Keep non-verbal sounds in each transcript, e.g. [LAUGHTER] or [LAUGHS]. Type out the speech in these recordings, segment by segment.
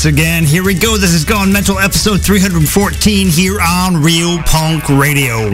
once again. Here we go. This is Gone Mental episode 314 here on Real Punk Radio.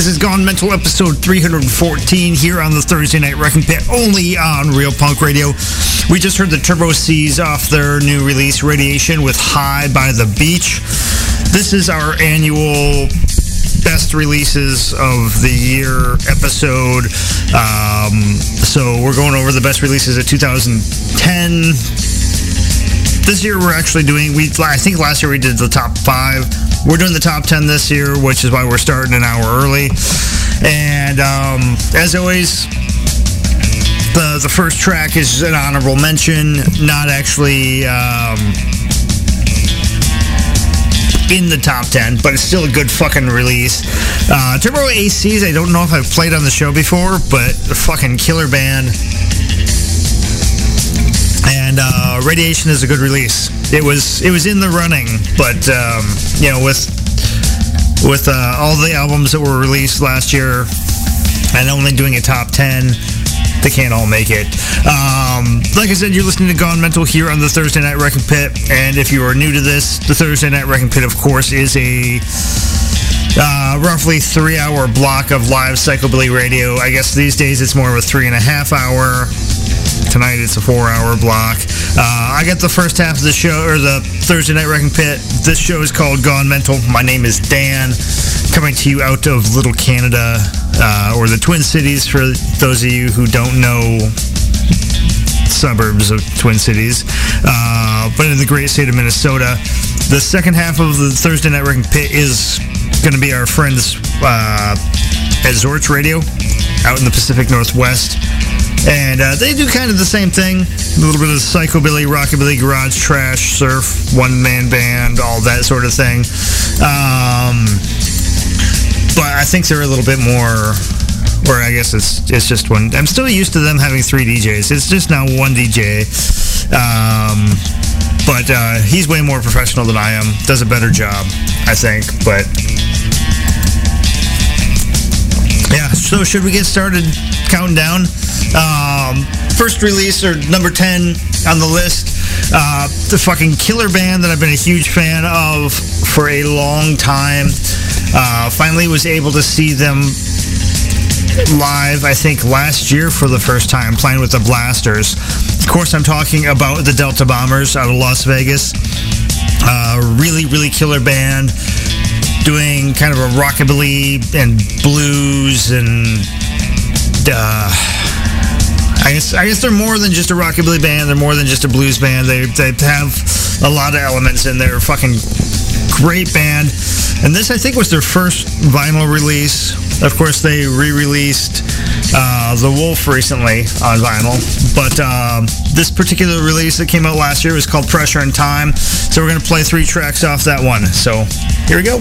This is Gone Mental episode 314 here on the Thursday Night Wrecking Pit, only on Real Punk Radio. We just heard the Turbo ACs off their new release, Radiation, with High by the Beach. This is our annual best releases of the year episode. Um, so we're going over the best releases of 2010. This year we're actually doing, we I think last year we did the top five we're doing the top 10 this year, which is why we're starting an hour early. And um, as always, the, the first track is an honorable mention, not actually um, in the top 10, but it's still a good fucking release. Uh, Turbo ACs, I don't know if I've played on the show before, but a fucking killer band. And uh, Radiation is a good release it was it was in the running, but um, you know with with uh, all the albums that were released last year and only doing a top ten, they can't all make it. Um, like I said, you're listening to Gone Mental here on the Thursday Night Wrecking Pit, and if you are new to this, the Thursday Night Wrecking Pit, of course, is a uh, roughly three hour block of live psychobilly radio. I guess these days it's more of a three and a half hour Tonight it's a four-hour block. Uh, I got the first half of the show, or the Thursday Night Wrecking Pit. This show is called Gone Mental. My name is Dan, coming to you out of Little Canada, uh, or the Twin Cities for those of you who don't know suburbs of Twin Cities, uh, but in the great state of Minnesota. The second half of the Thursday Night Wrecking Pit is going to be our friends uh, at Zorch Radio out in the Pacific Northwest. And uh, they do kind of the same thing. A little bit of psychobilly, rockabilly, garage trash, surf, one-man band, all that sort of thing. Um, but I think they're a little bit more or I guess it's it's just one. I'm still used to them having three DJs. It's just now one DJ. Um, but uh, he's way more professional than I am. Does a better job, I think. But yeah, so should we get started counting down? Um, first release or number 10 on the list. Uh, the fucking killer band that I've been a huge fan of for a long time. Uh, finally was able to see them live, I think, last year for the first time, playing with the Blasters. Of course, I'm talking about the Delta Bombers out of Las Vegas. Uh, really, really killer band doing kind of a rockabilly and blues and I guess I guess they're more than just a rockabilly band. They're more than just a blues band. They they have a lot of elements in their fucking great band. And this I think was their first vinyl release. Of course, they re-released uh, The Wolf recently on vinyl, but um, this particular release that came out last year was called Pressure and Time. So we're gonna play three tracks off that one. So here we go.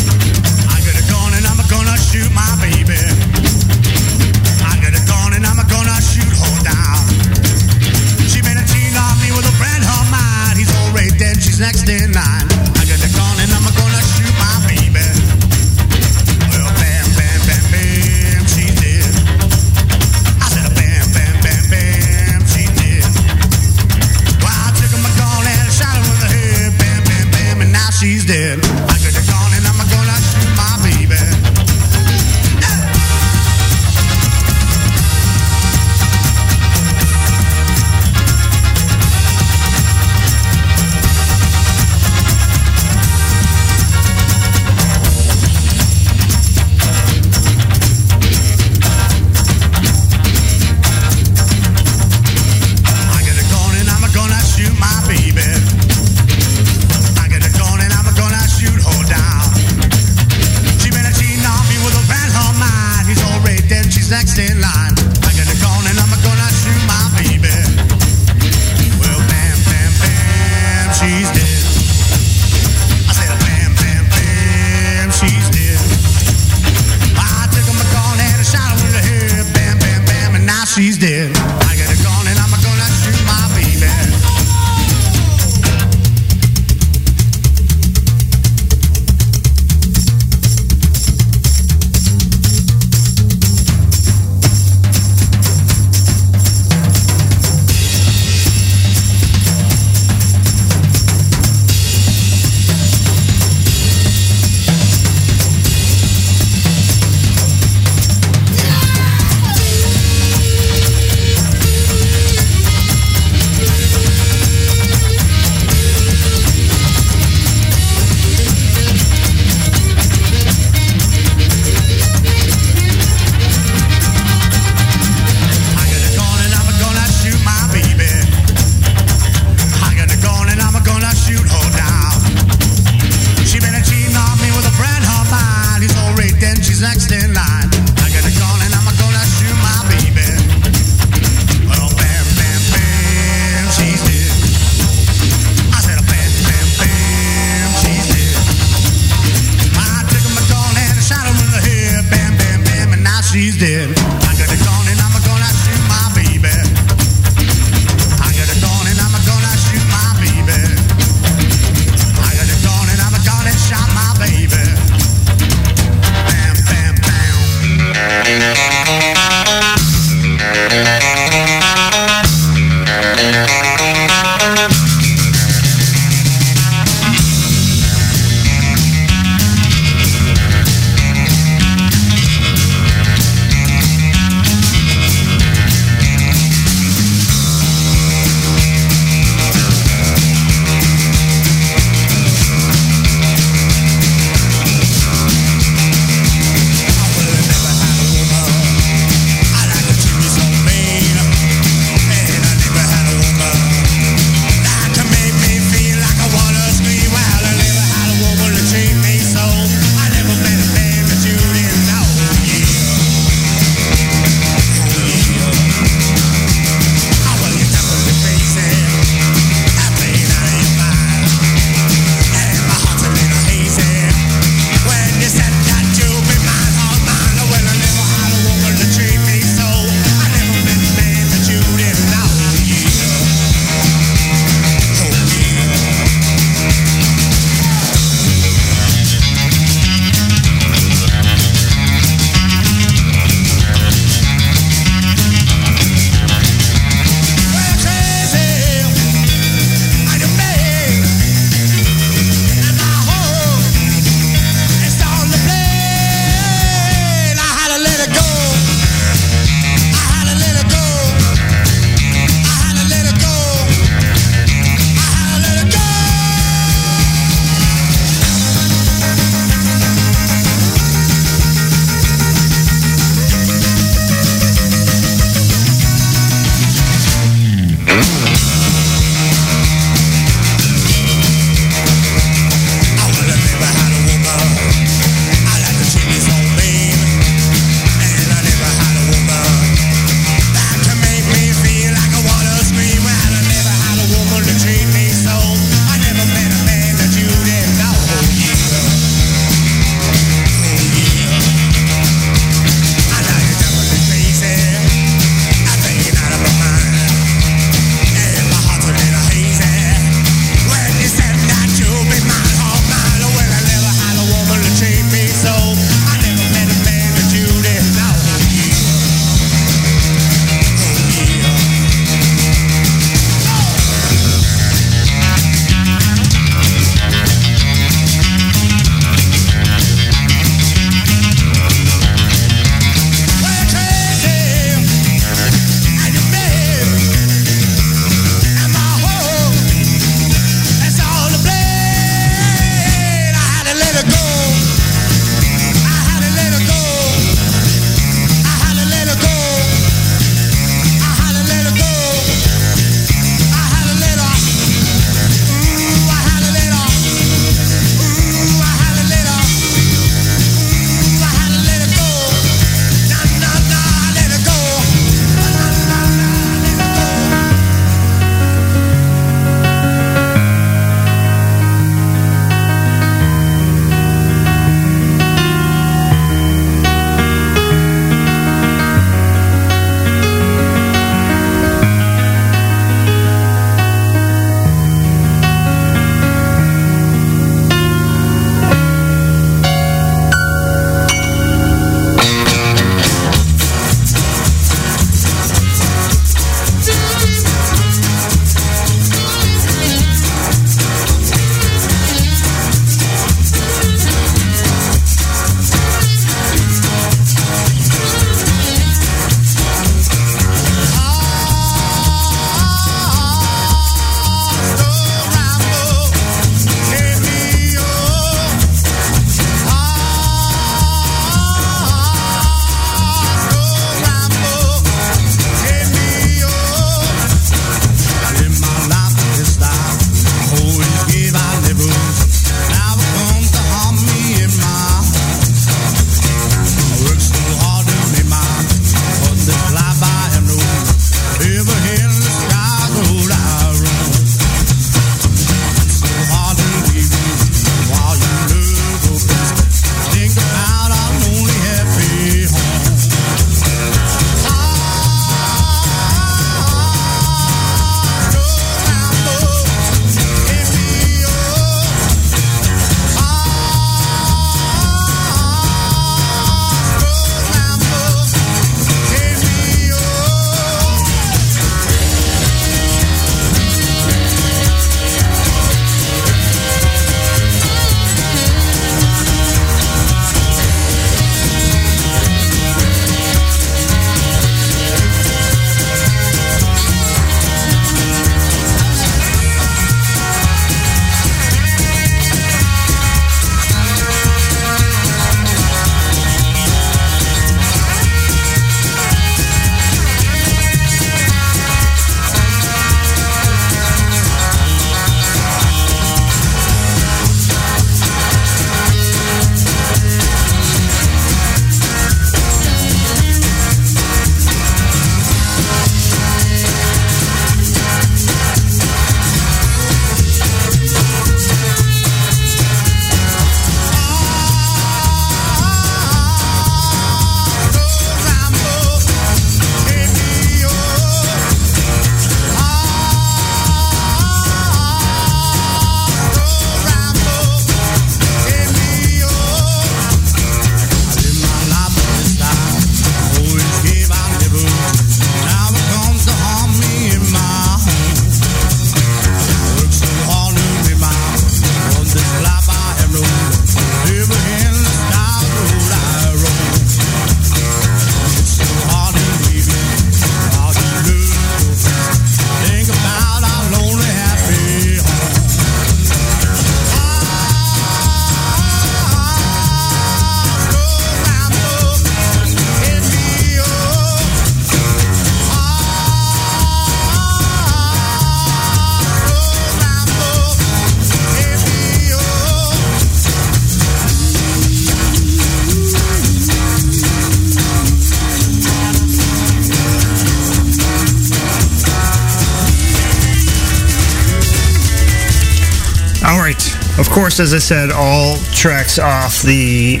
Course, as I said, all tracks off the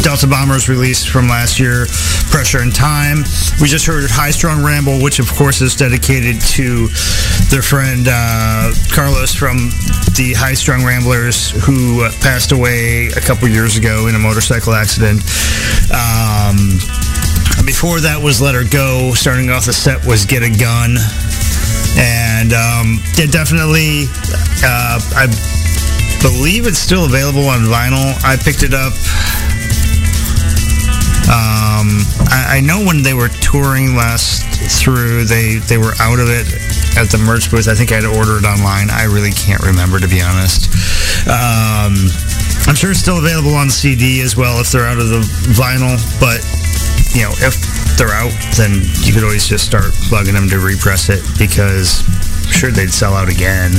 Delta Bombers release from last year, Pressure and Time. We just heard High Strung Ramble, which of course is dedicated to their friend uh, Carlos from the High Strung Ramblers, who passed away a couple years ago in a motorcycle accident. Um, before that was Let Her Go. Starting off the set was Get a Gun. And um, yeah, definitely, uh, I believe it's still available on vinyl. I picked it up. Um, I, I, know when they were touring last through, they, they were out of it at the merch booth. I think I had to order it online. I really can't remember, to be honest. Um, I'm sure it's still available on CD as well if they're out of the vinyl, but you know, if they're out, then you could always just start bugging them to repress it because I'm sure they'd sell out again.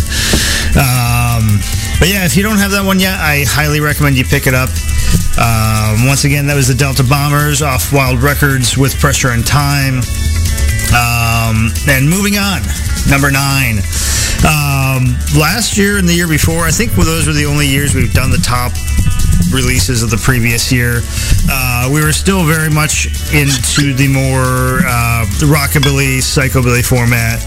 Um, but yeah, if you don't have that one yet, I highly recommend you pick it up. Um, once again, that was the Delta Bombers off Wild Records with Pressure and Time. Um, and moving on, number nine. Um, last year and the year before, I think those were the only years we've done the top releases of the previous year. Uh, we were still very much into the more uh, rockabilly, psychobilly format,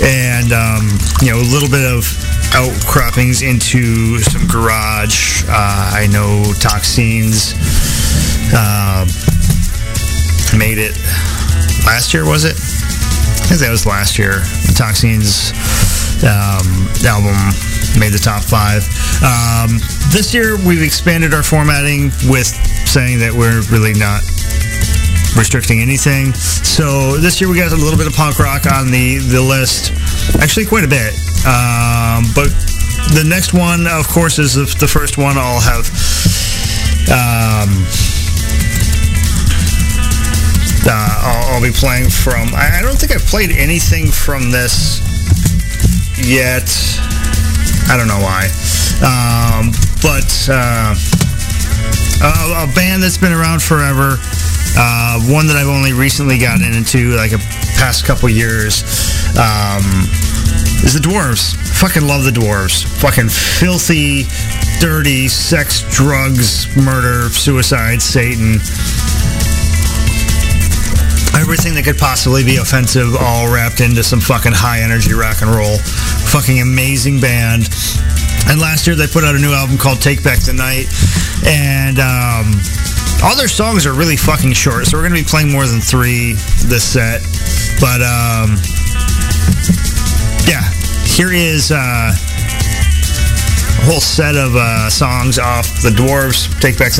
and um, you know a little bit of outcroppings into some garage. Uh, I know Toxins uh, made it last year, was it? I think that was last year. The Toxins um, album made the top five. Um, this year, we've expanded our formatting with saying that we're really not restricting anything. So this year we got a little bit of punk rock on the, the list. Actually, quite a bit. Um, but the next one, of course, is the, the first one I'll have. Um, uh, I'll, I'll, be playing from. I, I don't think I've played anything from this yet. I don't know why. Um, but uh, a, a, band that's been around forever. Uh, one that I've only recently gotten into, like a past couple years, um, is the Dwarves. Fucking love the Dwarves. Fucking filthy, dirty, sex, drugs, murder, suicide, Satan everything that could possibly be offensive all wrapped into some fucking high energy rock and roll. Fucking amazing band. And last year they put out a new album called Take Back the Night. And um, all their songs are really fucking short. So we're going to be playing more than three this set. But um, yeah, here is uh, a whole set of uh, songs off the Dwarves. Take Back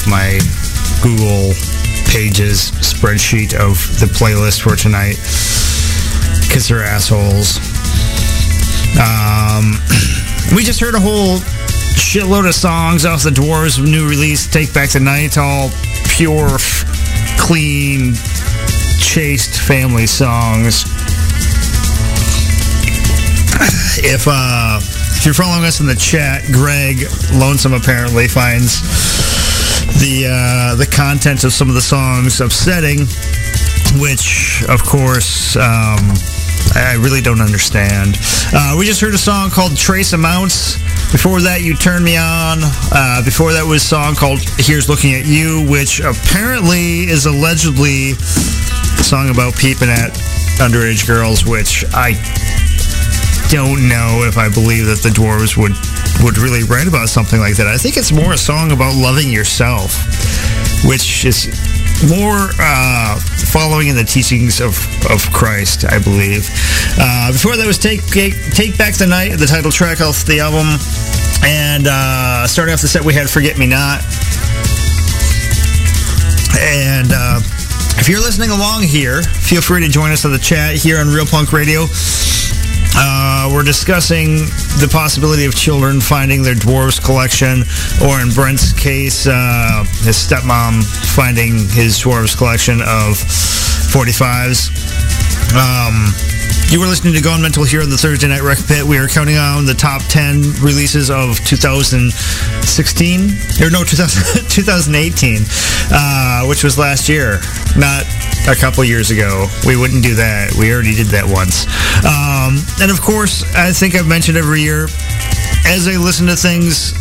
with my Google Pages spreadsheet of the playlist for tonight. Kiss their assholes. Um, [CLEARS THROAT] we just heard a whole shitload of songs off the Dwarves' new release, Take Back the Night, all pure, clean, chaste family songs. If uh, if you're following us in the chat, Greg Lonesome apparently finds the uh, the content of some of the songs upsetting, which of course um, I really don't understand. Uh, we just heard a song called Trace Amounts. Before that, You Turn Me On. Uh, before that was a song called Here's Looking at You, which apparently is allegedly a song about peeping at underage girls, which I don't know if I believe that the dwarves would would really write about something like that. I think it's more a song about loving yourself, which is more uh, following in the teachings of, of Christ, I believe. Uh, before that was take, take Back the Night, the title track off the album, and uh, starting off the set we had Forget Me Not, and. Uh, if you're listening along here, feel free to join us on the chat here on Real Punk Radio. Uh, we're discussing the possibility of children finding their dwarves collection, or in Brent's case, uh, his stepmom finding his dwarves collection of 45s. Um, you were listening to Gone Mental here on the Thursday Night Rec Pit. We are counting on the top 10 releases of 2016, or no, 2000, [LAUGHS] 2018, uh, which was last year, not a couple years ago. We wouldn't do that. We already did that once. Um, and of course, I think I've mentioned every year, as I listen to things,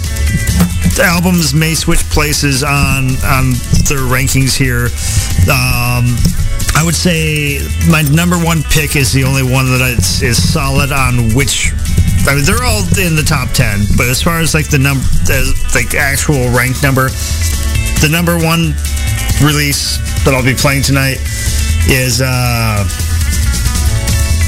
albums may switch places on on their rankings here. Um, I would say my number one pick is the only one that is, is solid on which. I mean, they're all in the top ten, but as far as like the number, like actual rank number, the number one release that I'll be playing tonight is uh,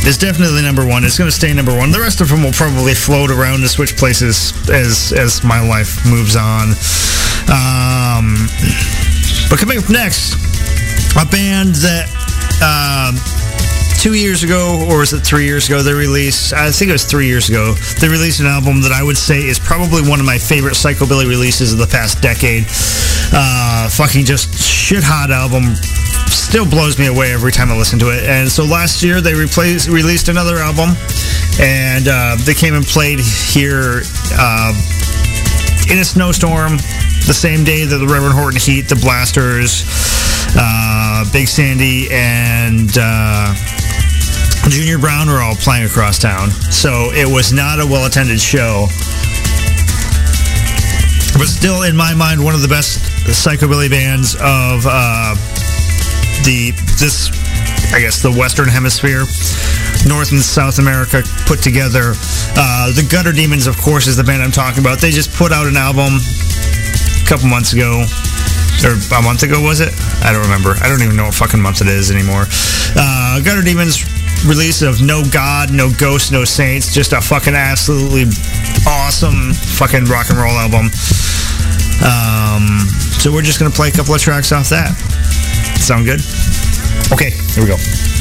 is definitely number one. It's going to stay number one. The rest of them will probably float around and switch places as as my life moves on. Um, but coming up next, a band that um, two years ago, or was it three years ago, they released, I think it was three years ago, they released an album that I would say is probably one of my favorite psychobilly releases of the past decade. Uh, fucking just shit hot album. Still blows me away every time I listen to it. And so last year they replaced, released another album, and uh, they came and played here uh, in a snowstorm the same day that the Reverend Horton Heat, the Blasters, uh, Big Sandy, and uh, Junior Brown were all playing across town. So it was not a well attended show. But still, in my mind, one of the best psychobilly bands of uh, the this, I guess, the Western Hemisphere, North and South America put together. Uh, the Gutter Demons, of course, is the band I'm talking about. They just put out an album a couple months ago or a month ago was it? I don't remember. I don't even know what fucking month it is anymore. Uh, Gutter Demons release of No God, No Ghost, No Saints, just a fucking absolutely awesome fucking rock and roll album. Um, so we're just gonna play a couple of tracks off that. Sound good? Okay, here we go.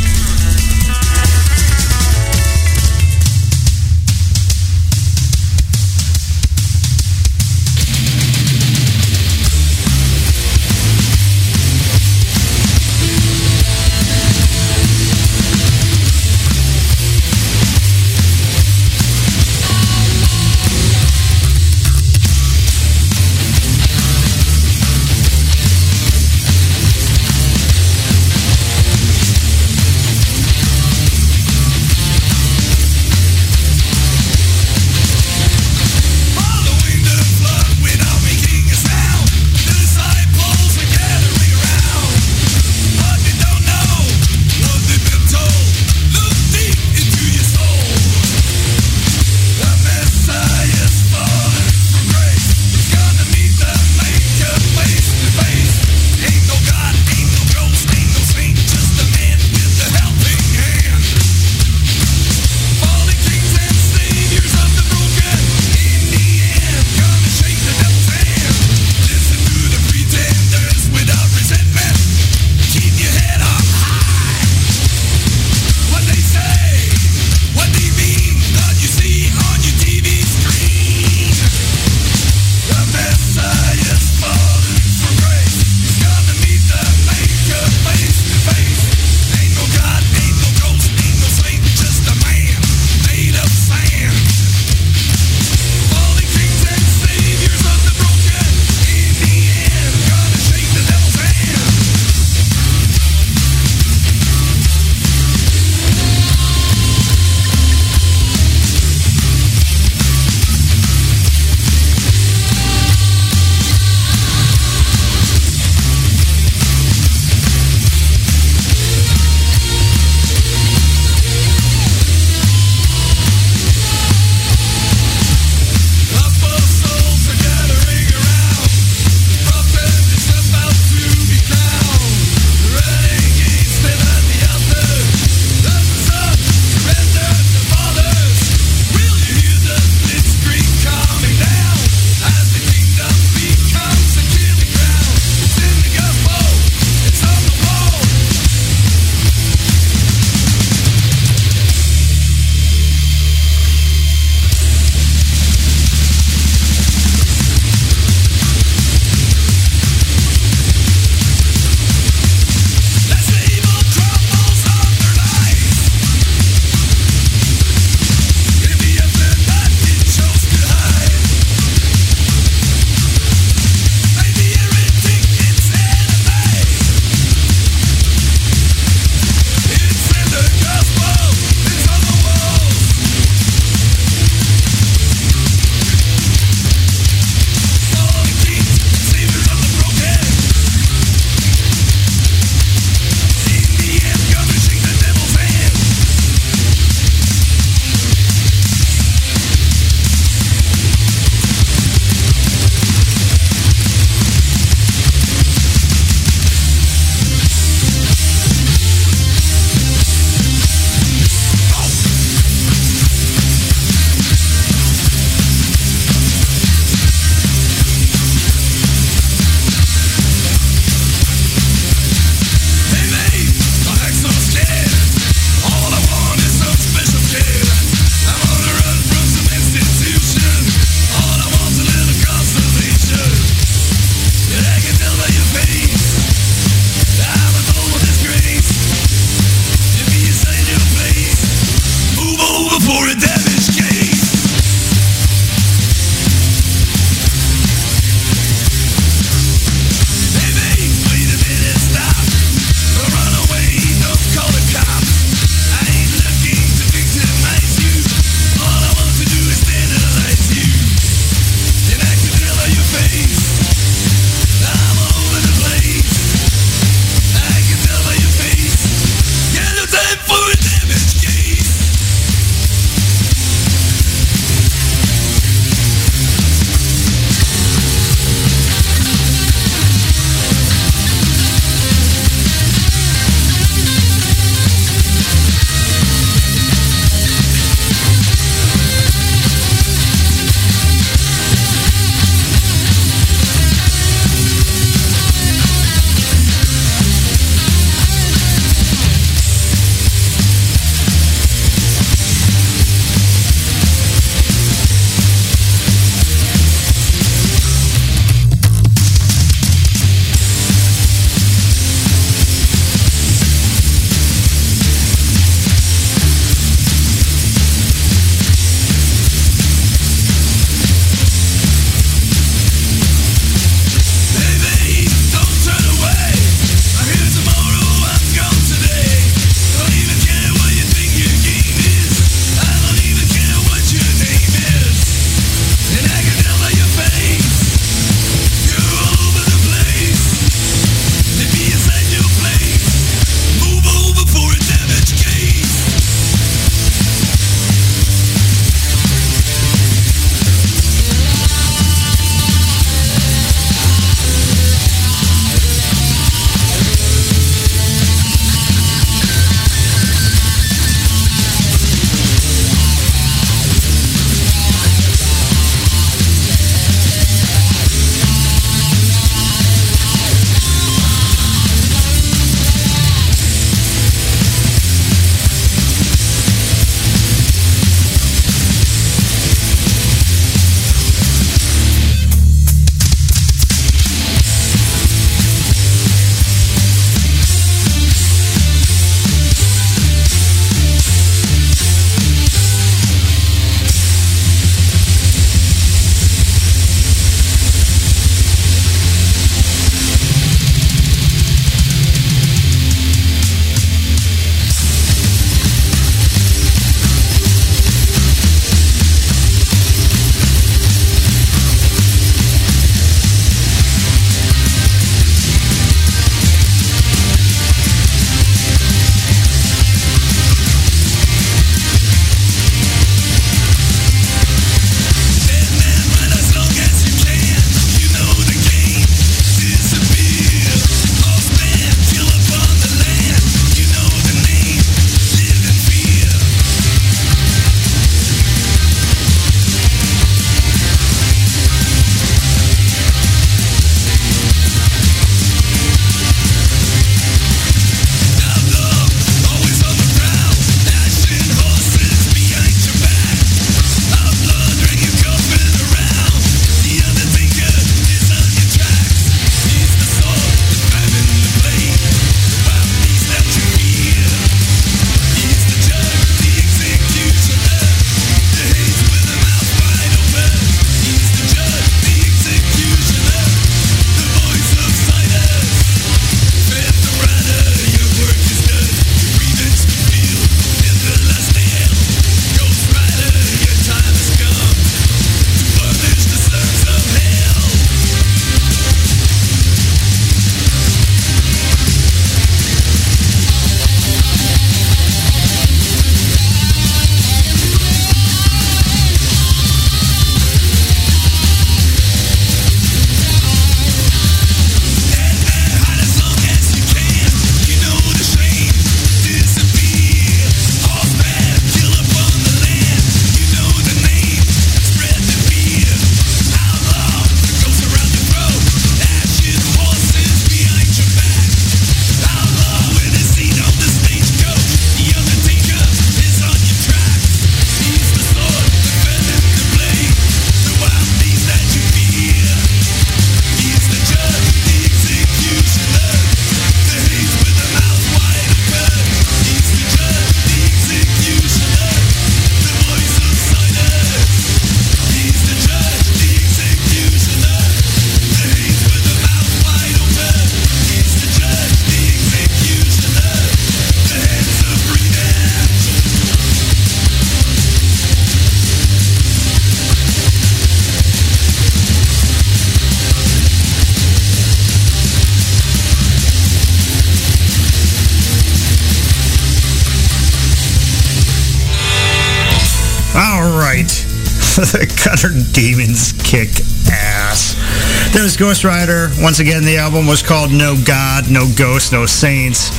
Ghost Rider. Once again, the album was called No God, No Ghost, No Saints.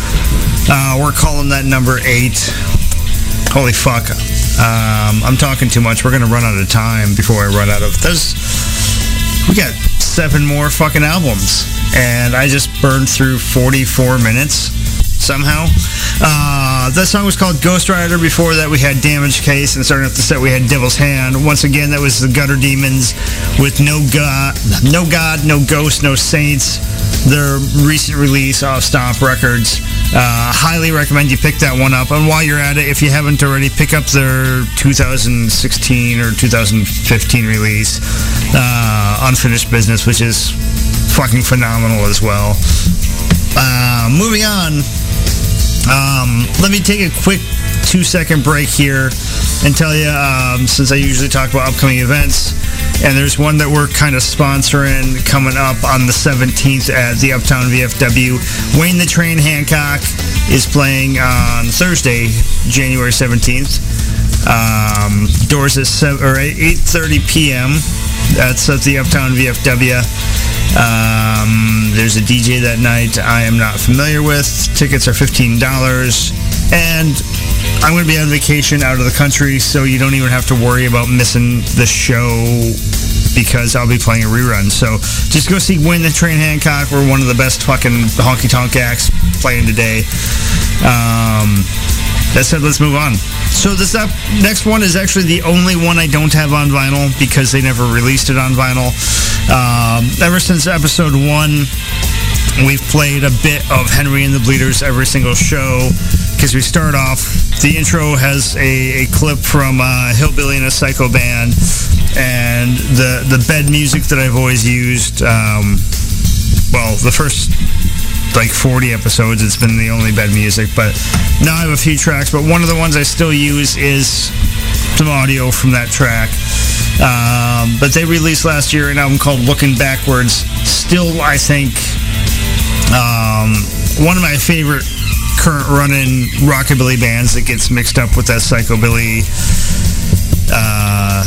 Uh, we're calling that number eight. Holy fuck. Um, I'm talking too much. We're going to run out of time before I run out of... There's... We got seven more fucking albums. And I just burned through 44 minutes somehow. Uh, that song was called Ghost Rider. Before that, we had Damage Case, and starting off the set, we had Devil's Hand. Once again, that was the Gutter Demons with No God, No God, No Ghost, No Saints. Their recent release off Stomp Records. Uh, highly recommend you pick that one up. And while you're at it, if you haven't already, pick up their 2016 or 2015 release, uh, Unfinished Business, which is fucking phenomenal as well. Uh, moving on, um, let me take a quick two second break here and tell you, um, since I usually talk about upcoming events, and there's one that we're kind of sponsoring coming up on the 17th at the Uptown VFW. Wayne the Train Hancock is playing on Thursday, January 17th. Um, doors at 7, or 8.30 p.m. That's at the Uptown VFW. Um, there's a DJ that night I am not familiar with. Tickets are $15. And I'm going to be on vacation out of the country, so you don't even have to worry about missing the show because I'll be playing a rerun. So just go see Wayne the Train Hancock. We're one of the best fucking honky tonk acts playing today. Um, that said, let's move on. So this up, next one is actually the only one I don't have on vinyl because they never released it on vinyl. Um, ever since episode one, we've played a bit of Henry and the Bleeders every single show because we start off. The intro has a, a clip from uh, Hillbilly and a Psycho Band, and the the bed music that I've always used. Um, well, the first like 40 episodes, it's been the only bed music, but now I have a few tracks. But one of the ones I still use is some audio from that track. Um, but they released last year an album called Looking Backwards. Still, I think, um, one of my favorite current running rockabilly bands that gets mixed up with that psychobilly uh,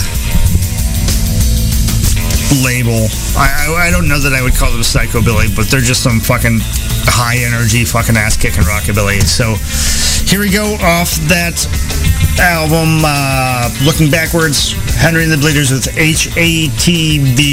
label. I, I, I don't know that I would call them psychobilly, but they're just some fucking high energy, fucking ass kicking rockabilly. So here we go off that album, uh, Looking Backwards, Henry and the Bleeders with H-A-T-B.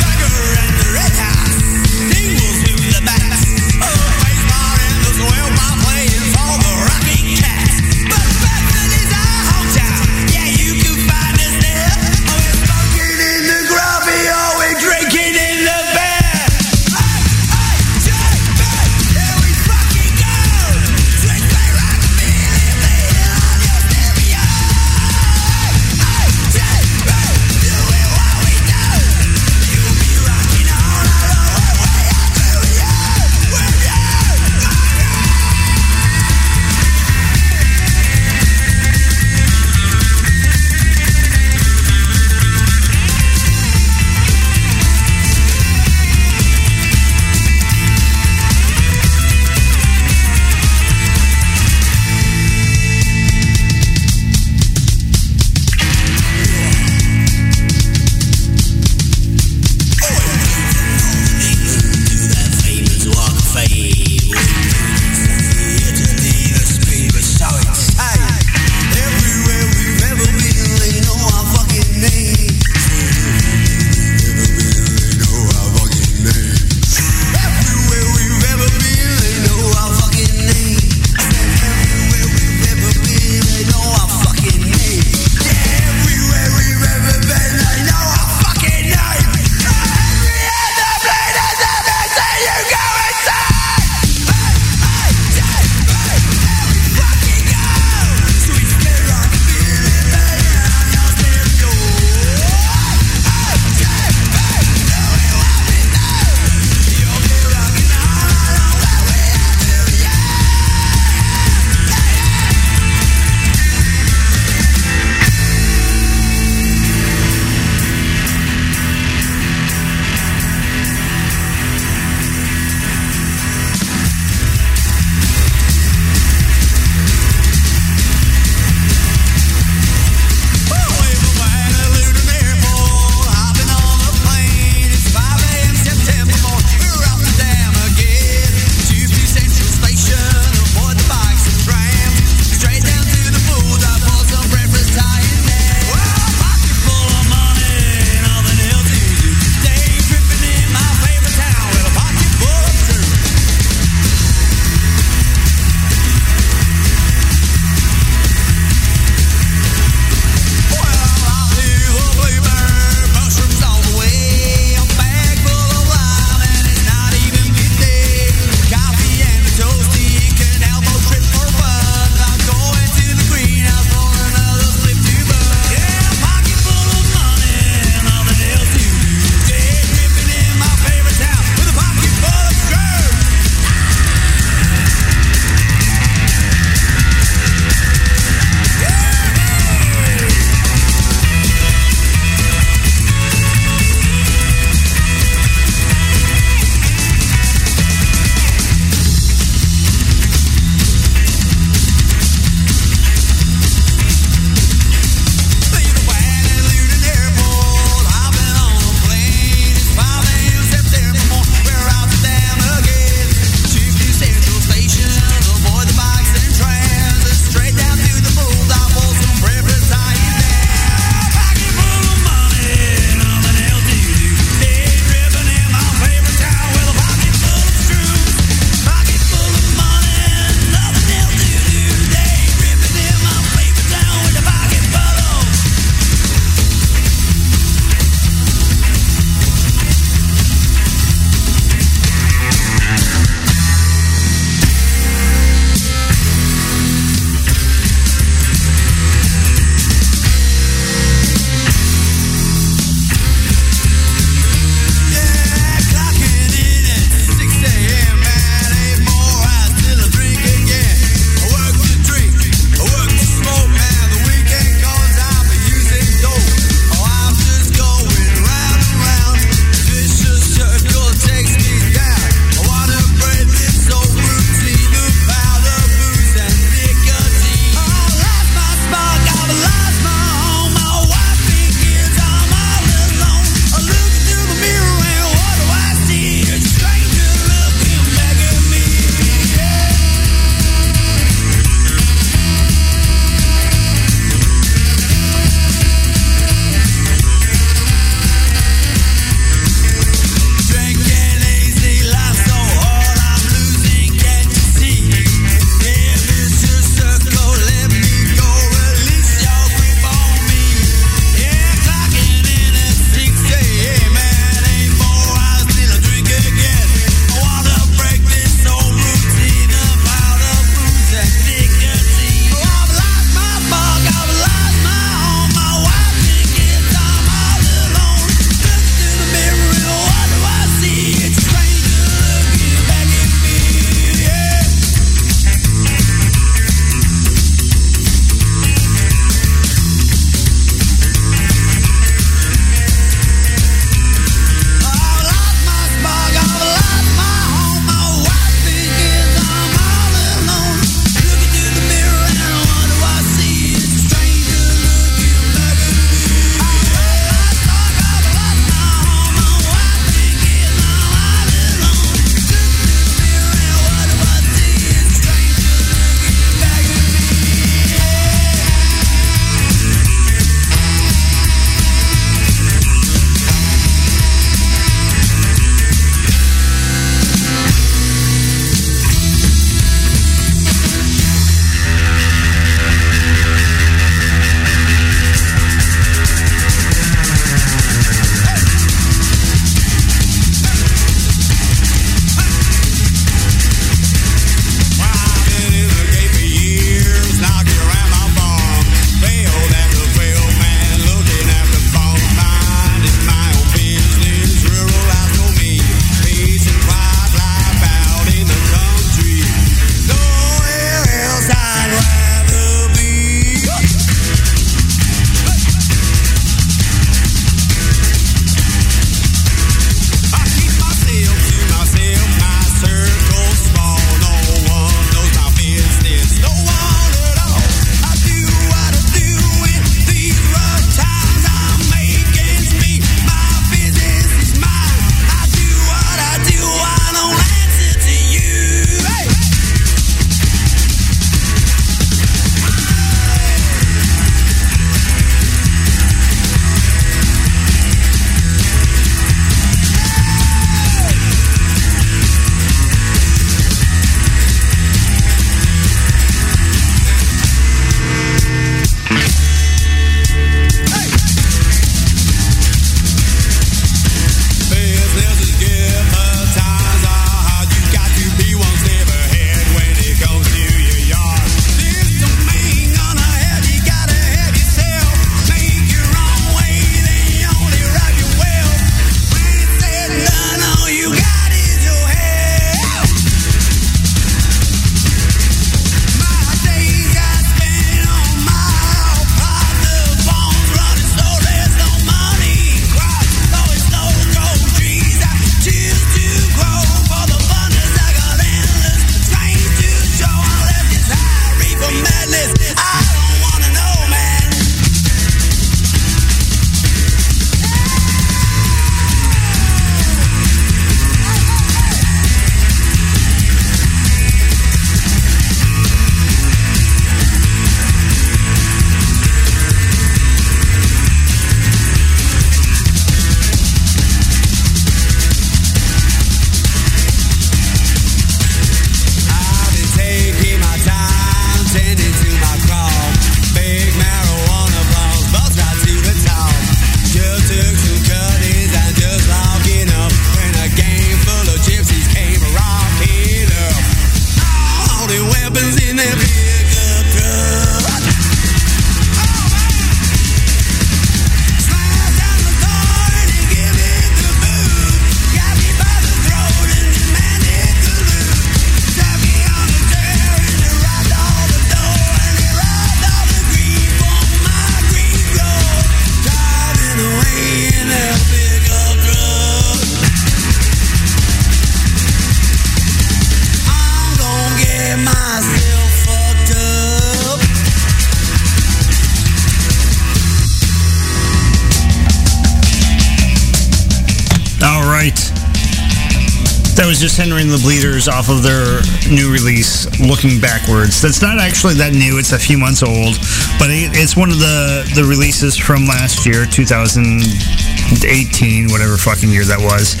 Off of their new release, Looking Backwards. That's not actually that new. It's a few months old, but it, it's one of the, the releases from last year, 2018, whatever fucking year that was.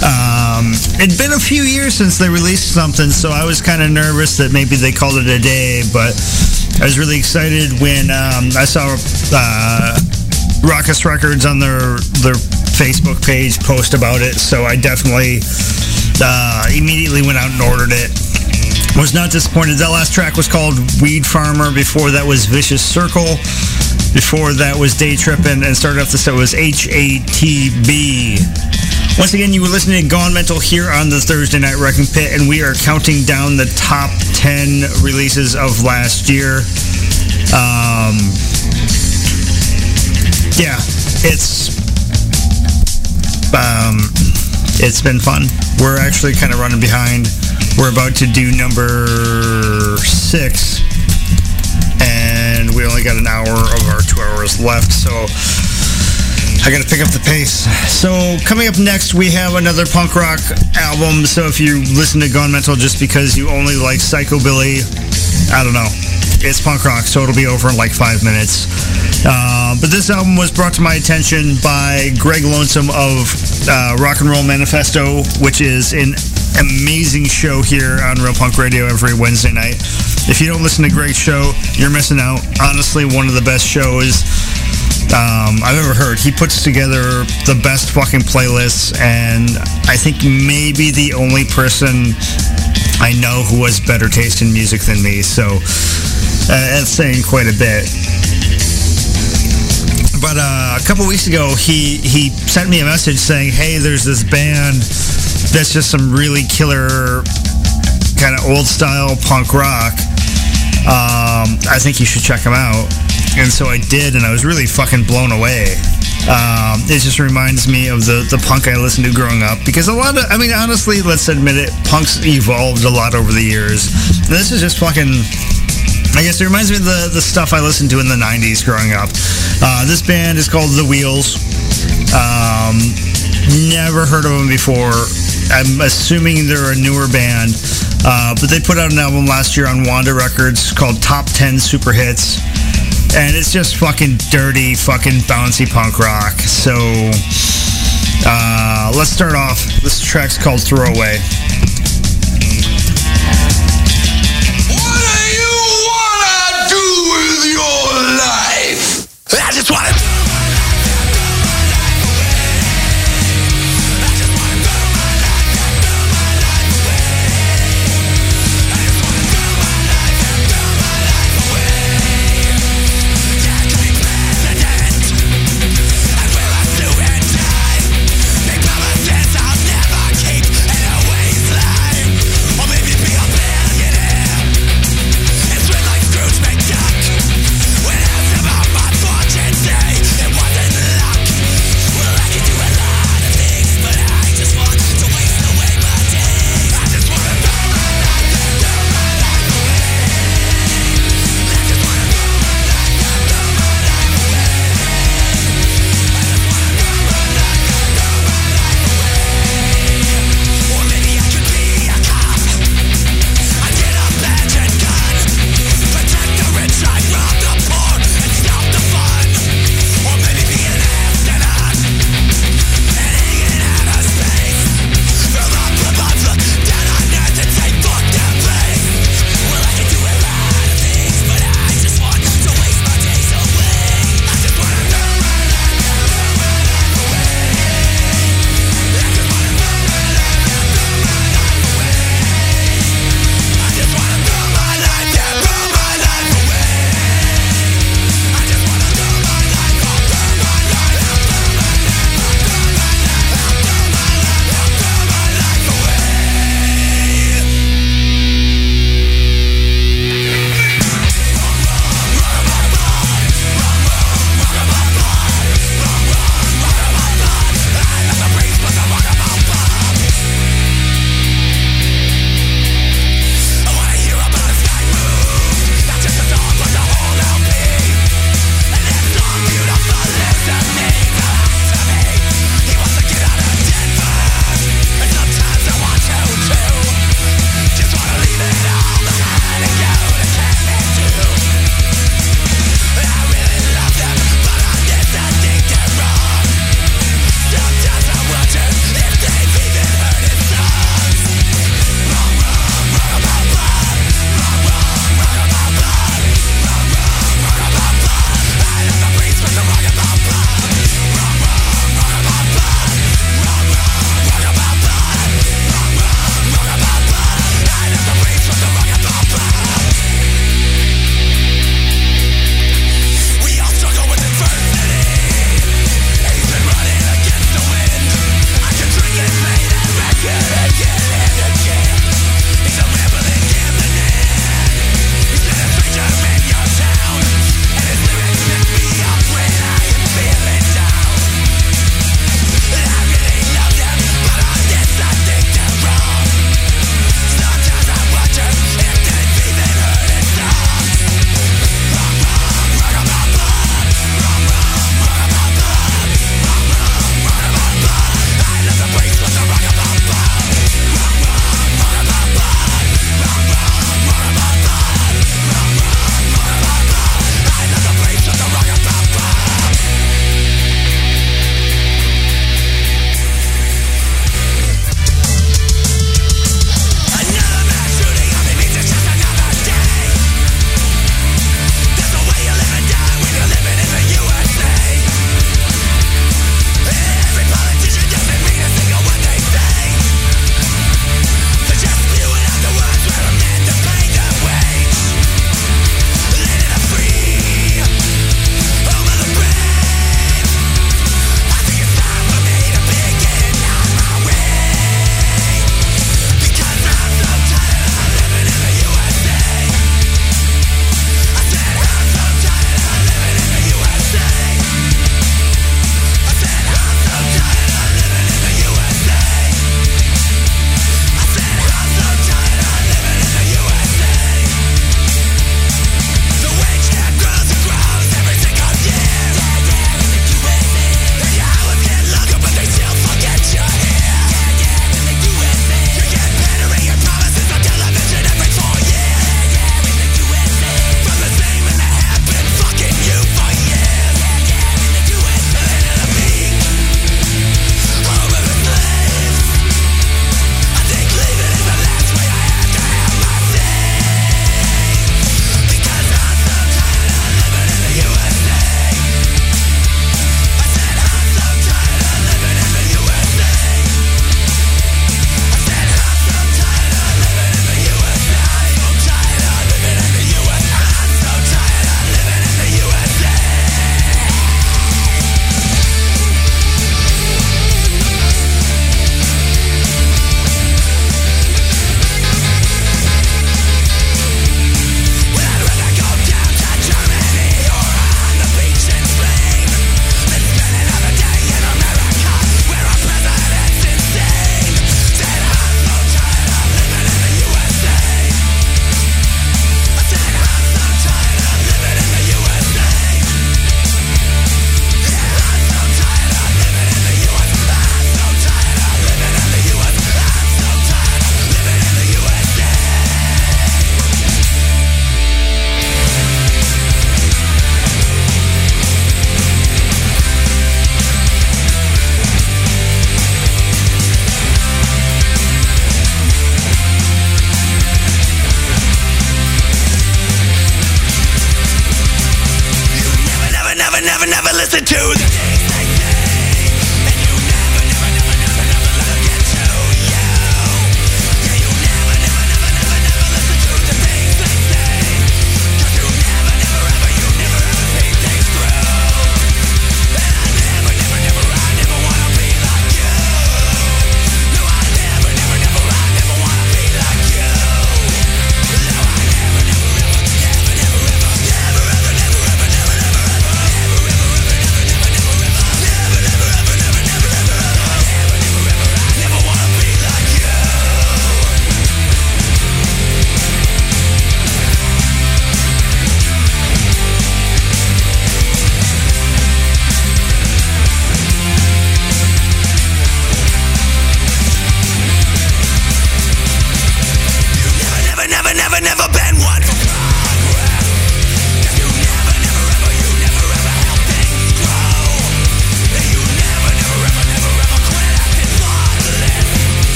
Um, it'd been a few years since they released something, so I was kind of nervous that maybe they called it a day, but I was really excited when um, I saw uh, Raucous Records on their their Facebook page post about it, so I definitely uh, immediately went out and ordered it. Was not disappointed. That last track was called Weed Farmer. Before that was Vicious Circle. Before that was Day Trippin', and started off the set was HATB. Once again, you were listening to Gone Mental here on the Thursday Night Wrecking Pit, and we are counting down the top 10 releases of last year. Um, yeah, it's um, it's been fun. We're actually kind of running behind. We're about to do number six, and we only got an hour of our two hours left, so I got to pick up the pace. So coming up next, we have another punk rock album. So if you listen to Gone Mental just because you only like Psychobilly, I don't know. It's punk rock, so it'll be over in like five minutes. Uh, but this album was brought to my attention by Greg Lonesome of uh, Rock and Roll Manifesto, which is an amazing show here on Real Punk Radio every Wednesday night. If you don't listen to Greg's show, you're missing out. Honestly, one of the best shows um, I've ever heard. He puts together the best fucking playlists, and I think maybe the only person I know who has better taste in music than me. So uh, that's saying quite a bit. But uh, a couple weeks ago, he he sent me a message saying, "Hey, there's this band that's just some really killer kind of old style punk rock. Um, I think you should check them out." And so I did, and I was really fucking blown away. Um, it just reminds me of the, the punk I listened to growing up because a lot of, I mean, honestly, let's admit it, punk's evolved a lot over the years. And this is just fucking, I guess it reminds me of the, the stuff I listened to in the 90s growing up. Uh, this band is called The Wheels. Um, never heard of them before. I'm assuming they're a newer band. Uh, but they put out an album last year on Wanda Records called Top 10 Super Hits and it's just fucking dirty, fucking bouncy punk rock. So uh, let's start off. This track's called Throwaway. Just wanna. Make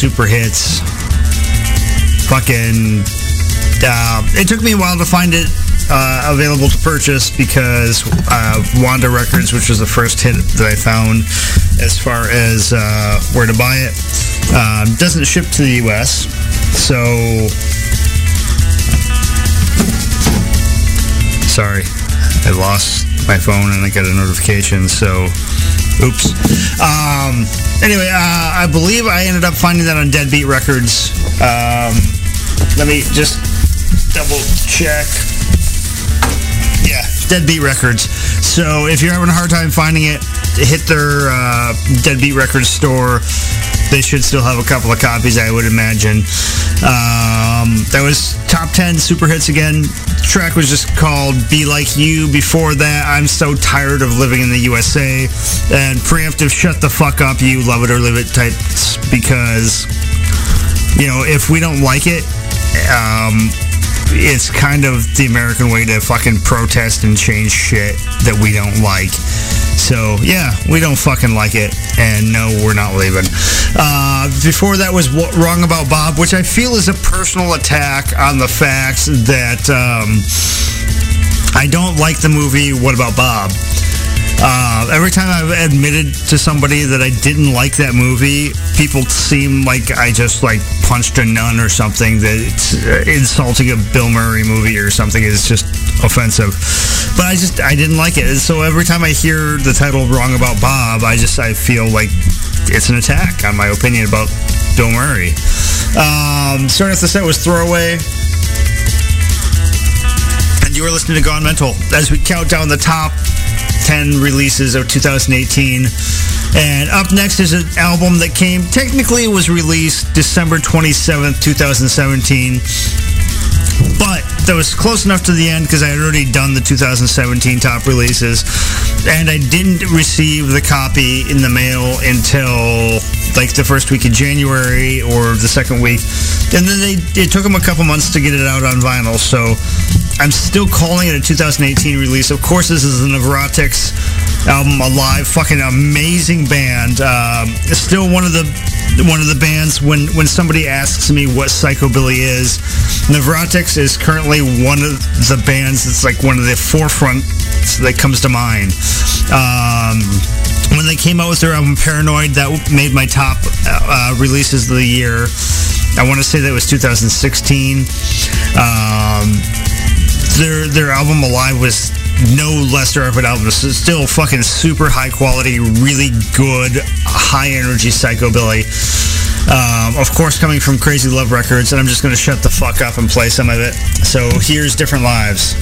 super hits. Fucking. Uh, it took me a while to find it uh, available to purchase because uh, Wanda Records, which was the first hit that I found as far as uh, where to buy it, uh, doesn't ship to the US. So. Sorry, I lost my phone and I got a notification. So, oops. Um, anyway, uh, I believe I ended up finding that on Deadbeat Records. Um, let me just double check. Yeah, Deadbeat Records. So if you're having a hard time finding it, hit their uh, Deadbeat Records store. They should still have a couple of copies, I would imagine. Um, that was top 10 super hits again. Track was just called Be Like You. Before that, I'm So Tired of Living in the USA. And preemptive Shut the Fuck Up, You Love It or Live It types because, you know, if we don't like it, um, it's kind of the American way to fucking protest and change shit that we don't like. So yeah, we don't fucking like it, and no, we're not leaving. Uh, before that was what, wrong about Bob, which I feel is a personal attack on the fact that um, I don't like the movie What About Bob. Uh, every time I've admitted to somebody that I didn't like that movie, people seem like I just like punched a nun or something. That uh, insulting a Bill Murray movie or something is just offensive. But I just I didn't like it. And so every time I hear the title "Wrong About Bob," I just I feel like it's an attack on my opinion about Bill Murray. Um, starting off the set was Throwaway and you are listening to Gone Mental as we count down the top 10 releases of 2018. And up next is an album that came, technically it was released December 27th, 2017. But that was close enough to the end because I had already done the 2017 top releases. And I didn't receive the copy in the mail until like the first week of January or the second week. And then they it took them a couple months to get it out on vinyl. So I'm still calling it a 2018 release. Of course, this is the Neurotics album, a live, fucking amazing band. Um, it's still one of the one of the bands when when somebody asks me what psychobilly is, Neurotics is currently one of the bands that's like one of the forefront that comes to mind. Um, when they came out with their album Paranoid, that made my top uh, releases of the year. I want to say that was 2016. Um, their their album Alive was no lesser of an album. It's still fucking super high quality, really good, high energy psychobilly. Um, of course, coming from Crazy Love Records, and I'm just going to shut the fuck up and play some of it. So here's Different Lives.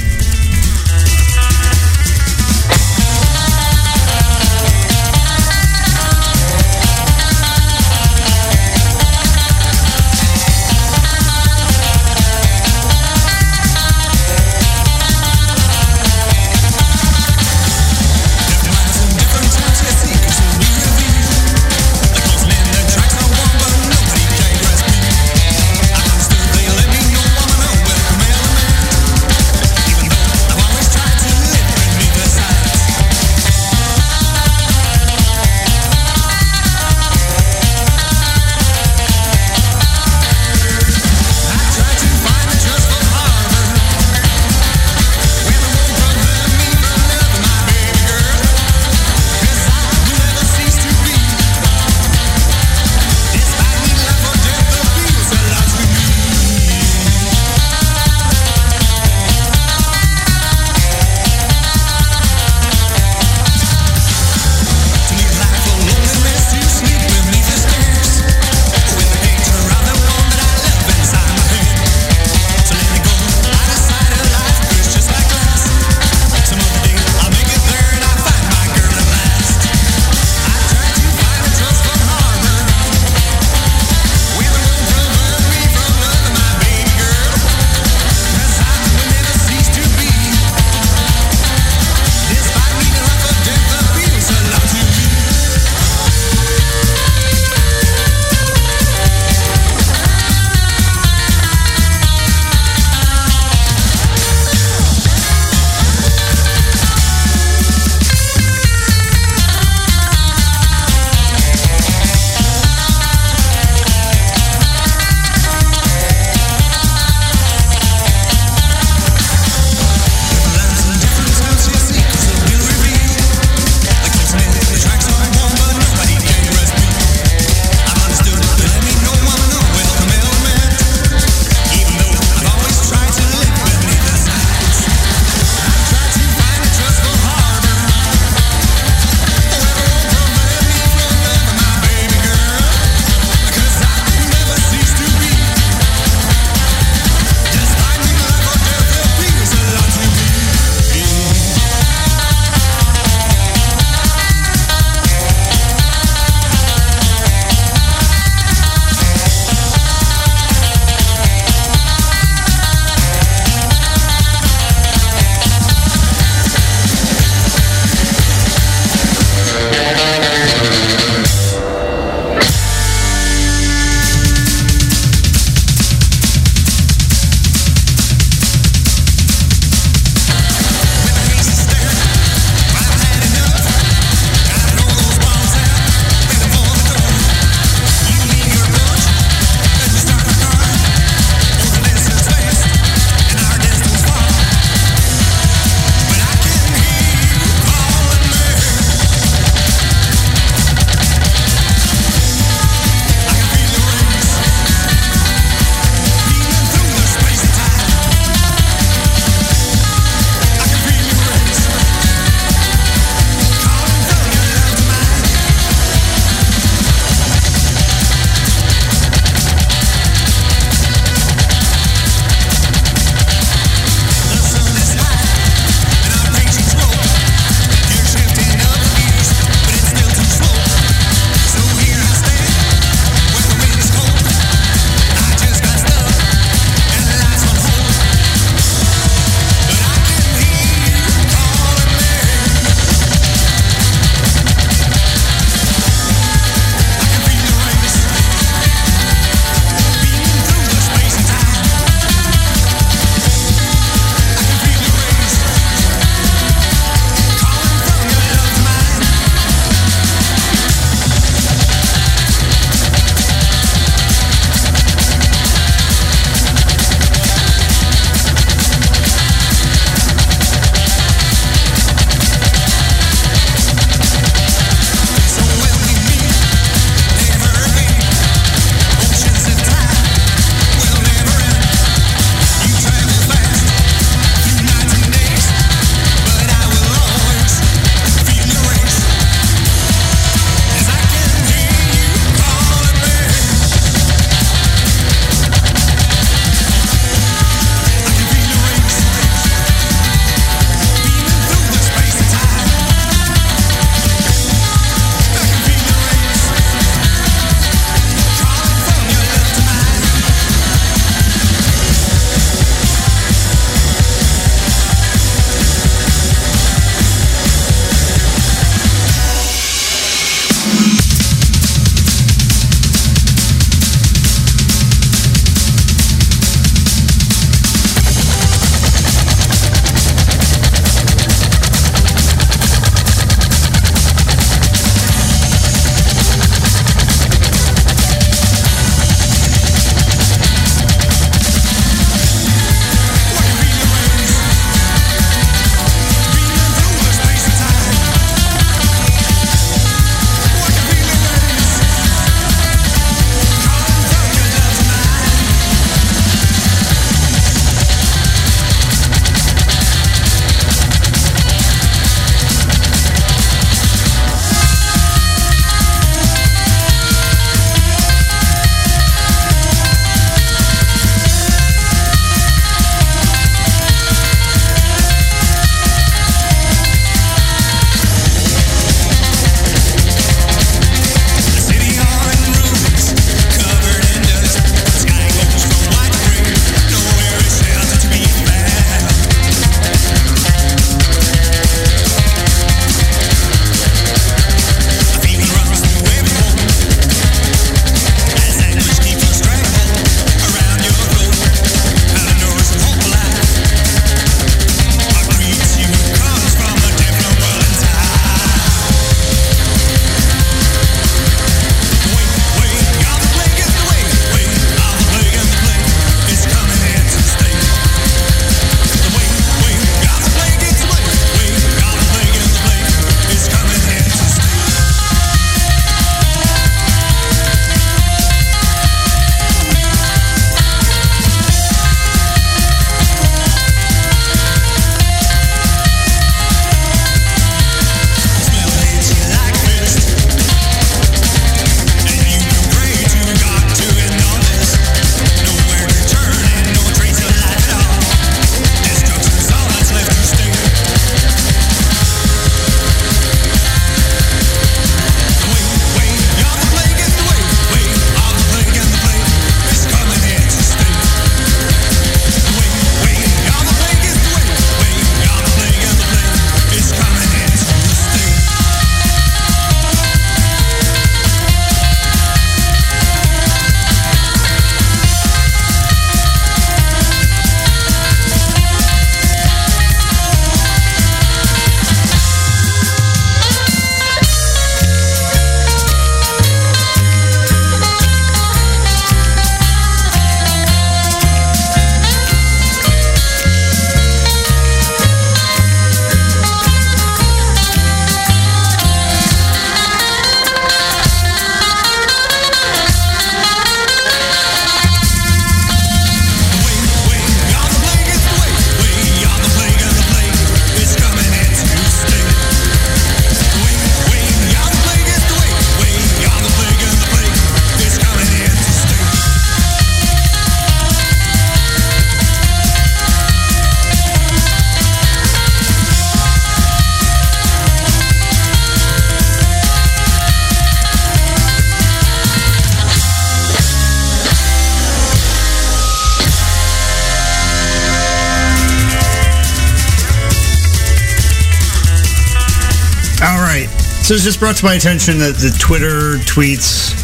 So it's just brought to my attention that the Twitter tweets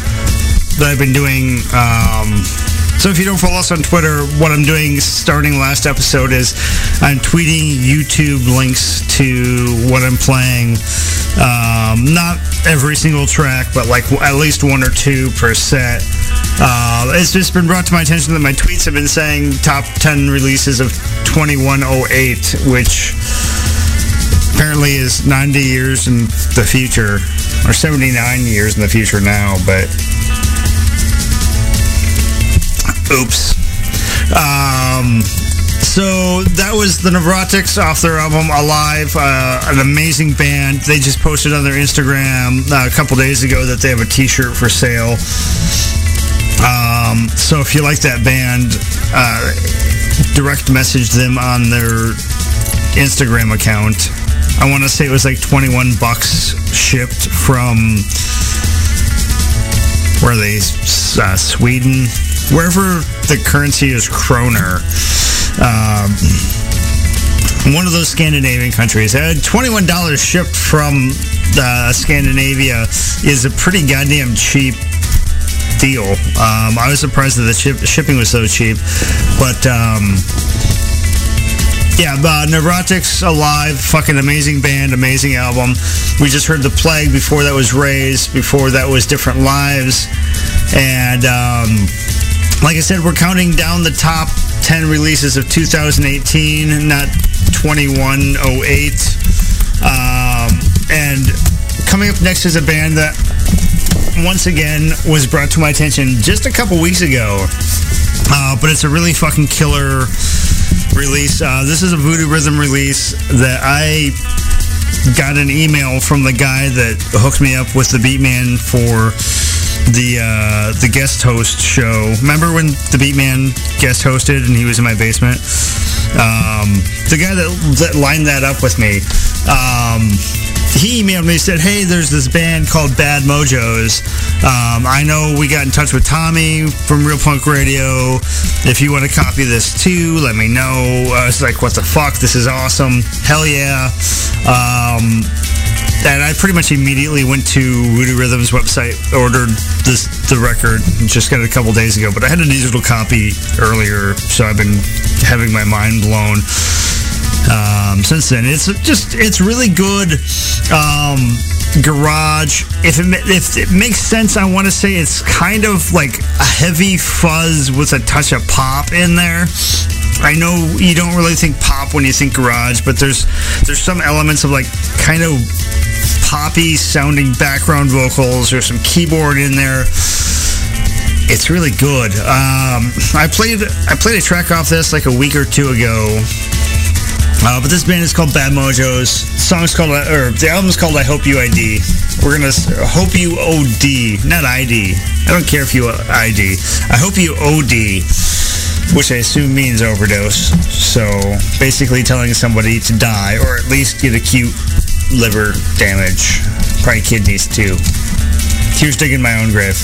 that I've been doing. Um, so if you don't follow us on Twitter, what I'm doing starting last episode is I'm tweeting YouTube links to what I'm playing. Um, not every single track, but like at least one or two per set. Uh, it's just been brought to my attention that my tweets have been saying top 10 releases of 2108, which apparently is 90 years in the future, or 79 years in the future now, but oops. Um, so that was the Neurotics off their album Alive, uh, an amazing band. They just posted on their Instagram uh, a couple days ago that they have a T-shirt for sale. Um, so if you like that band, uh, direct message them on their Instagram account. I want to say it was like 21 bucks shipped from where they uh, Sweden, wherever the currency is kroner. Um, one of those Scandinavian countries. Uh, $21 shipped from uh, Scandinavia is a pretty goddamn cheap deal. Um, I was surprised that the ship, shipping was so cheap, but um, yeah, uh, Neurotics Alive, fucking amazing band, amazing album. We just heard The Plague. Before that was Raised. Before that was Different Lives. And um, like I said, we're counting down the top 10 releases of 2018, not 2108. Um, and coming up next is a band that once again was brought to my attention just a couple weeks ago. Uh, but it's a really fucking killer release. Uh, this is a Voodoo Rhythm release that I got an email from the guy that hooked me up with the Beatman for the uh, the guest host show. Remember when the Beatman guest hosted and he was in my basement? Um, the guy that, that lined that up with me. Um, he emailed me said, "Hey, there's this band called Bad Mojos. Um, I know we got in touch with Tommy from Real Punk Radio. If you want to copy this too, let me know." I was like, "What the fuck? This is awesome! Hell yeah!" Um, and I pretty much immediately went to Voodoo Rhythm's website, ordered this the record, just got it a couple days ago. But I had a digital copy earlier, so I've been having my mind blown um, since then. It's just it's really good um, garage. If it if it makes sense, I want to say it's kind of like a heavy fuzz with a touch of pop in there. I know you don't really think pop when you think garage, but there's there's some elements of like kind of poppy sounding background vocals. There's some keyboard in there. It's really good. Um, I played I played a track off this like a week or two ago. Uh, but this band is called Bad Mojos. The song's called, or the album's called I Hope You ID. We're gonna hope you OD, not ID. I don't care if you ID. I hope you OD, which I assume means overdose. So basically telling somebody to die, or at least get acute liver damage, probably kidneys too. Here's digging my own grave.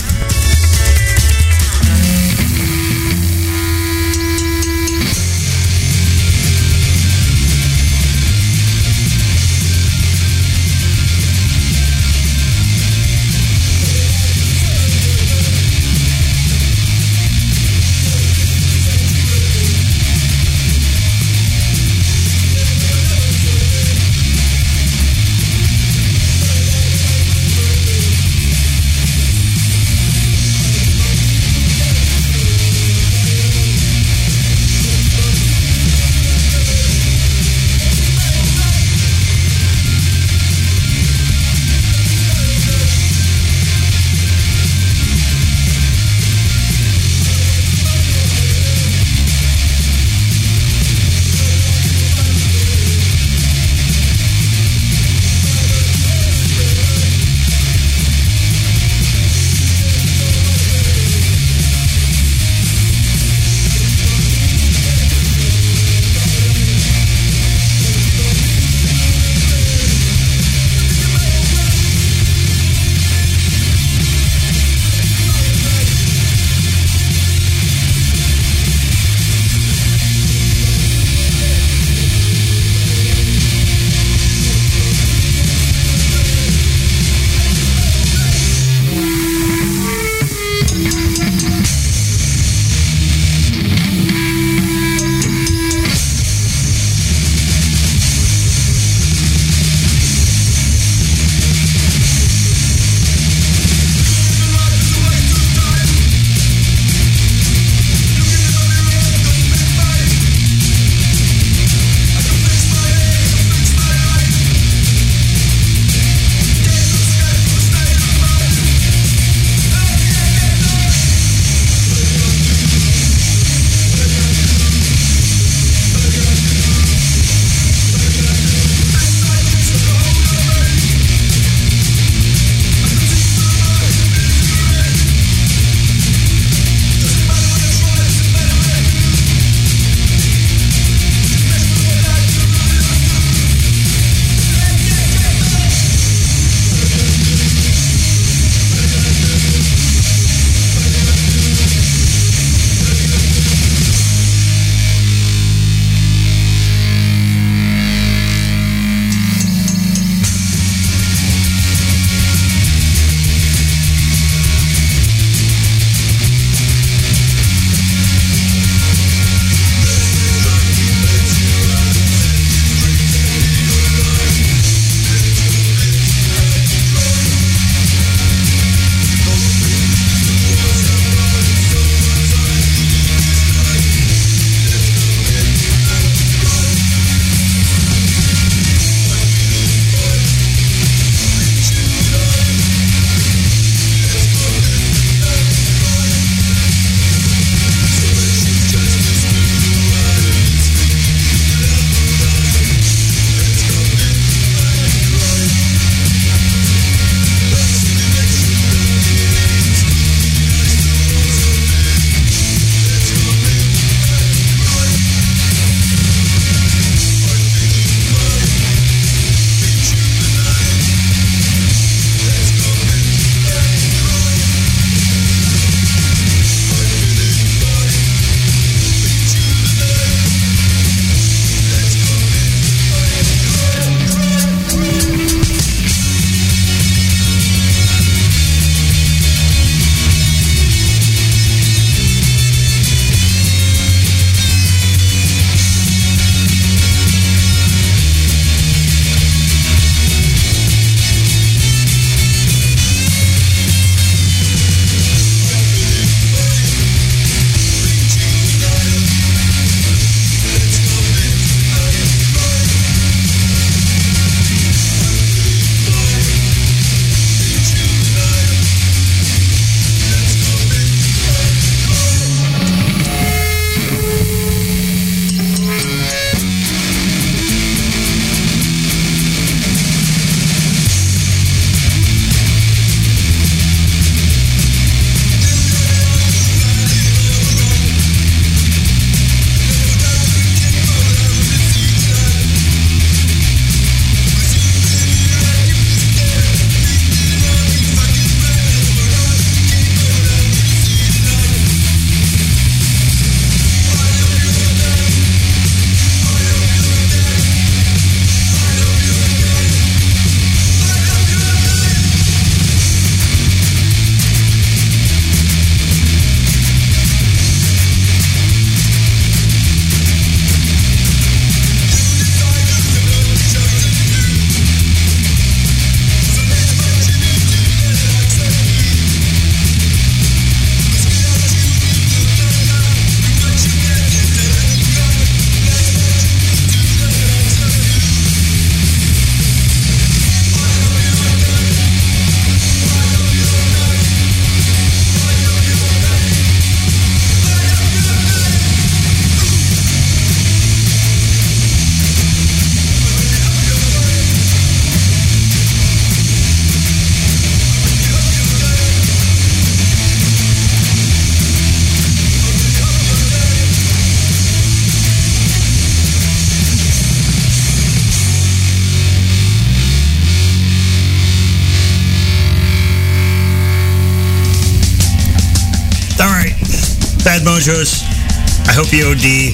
OD.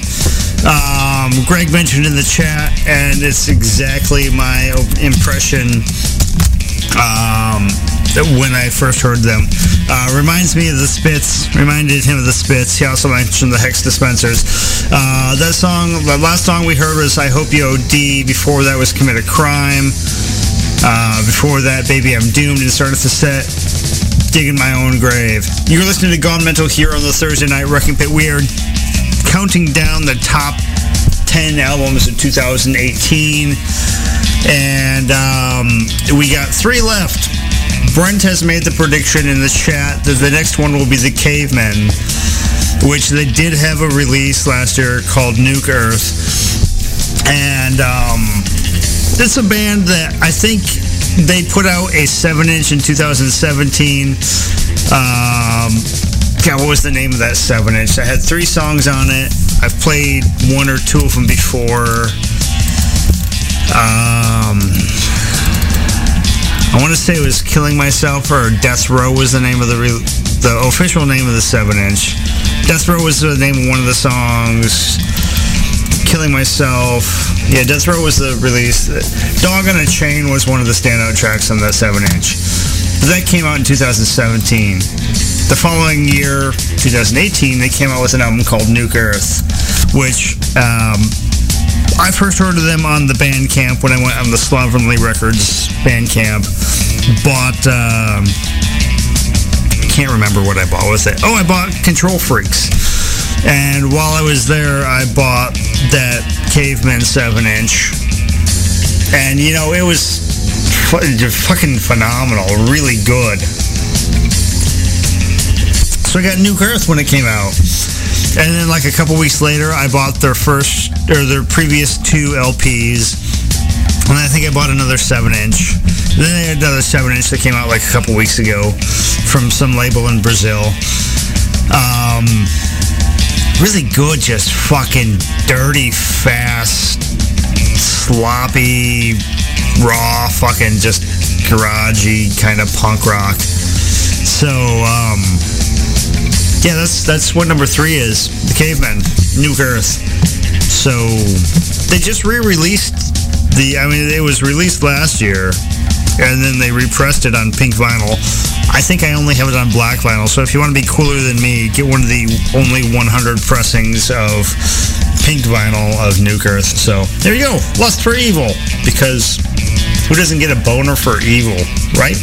Um, Greg mentioned in the chat, and it's exactly my impression um, when I first heard them. Uh, reminds me of the Spits. Reminded him of the Spits. He also mentioned the Hex Dispensers. Uh, that song, the last song we heard was "I Hope You OD." Before that was "Commit a Crime." Uh, before that, "Baby I'm Doomed," and started the set digging my own grave. You're listening to Gone Mental here on the Thursday Night Wrecking Pit. We are counting down the top 10 albums of 2018. And um, we got three left. Brent has made the prediction in the chat that the next one will be The Cavemen, which they did have a release last year called Nuke Earth. And um, it's a band that I think they put out a 7-inch in 2017. Um, God, what was the name of that 7-inch? I had three songs on it. I've played one or two of them before. Um, I want to say it was Killing Myself or Death Row was the name of the re- the official name of the 7-inch. Death Row was the name of one of the songs. Killing Myself. Yeah, Death Row was the release. Dog on a Chain was one of the standout tracks on that 7-inch. That came out in 2017. The following year, 2018, they came out with an album called Nuke Earth, which um, I first heard of them on the Bandcamp when I went on the Slovenly Records Bandcamp. Bought, um, can't remember what I bought. Was it? Oh, I bought Control Freaks. And while I was there, I bought that Caveman 7-inch. And, you know, it was fucking phenomenal. Really good. I got Nuke Earth when it came out. And then like a couple weeks later, I bought their first, or their previous two LPs. And I think I bought another 7-inch. Then they had another 7-inch that came out like a couple weeks ago from some label in Brazil. Um, really good, just fucking dirty, fast, sloppy, raw, fucking just garagey kind of punk rock. So, um, yeah, that's that's what number three is. The Cavemen, Nuke Earth. So they just re-released the. I mean, it was released last year, and then they repressed it on pink vinyl. I think I only have it on black vinyl. So if you want to be cooler than me, get one of the only 100 pressings of pink vinyl of Nuke Earth. So there you go, Lust for Evil. Because who doesn't get a boner for evil, right?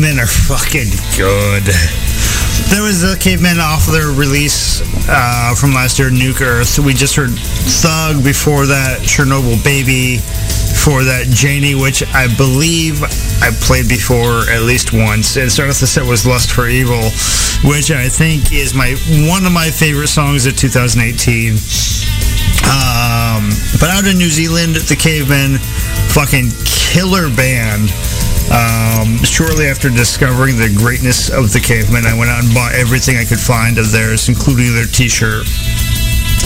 Cavemen are fucking good. There was the Cavemen off their release uh, from last year, Nuke Earth. We just heard Thug before that, Chernobyl Baby, for that Janie, which I believe I played before at least once. And started off the set was Lust for Evil, which I think is my one of my favorite songs of 2018. Um, but out in New Zealand, the Cavemen, fucking killer band. Um, shortly after discovering the greatness of the Cavemen, I went out and bought everything I could find of theirs, including their T-shirt.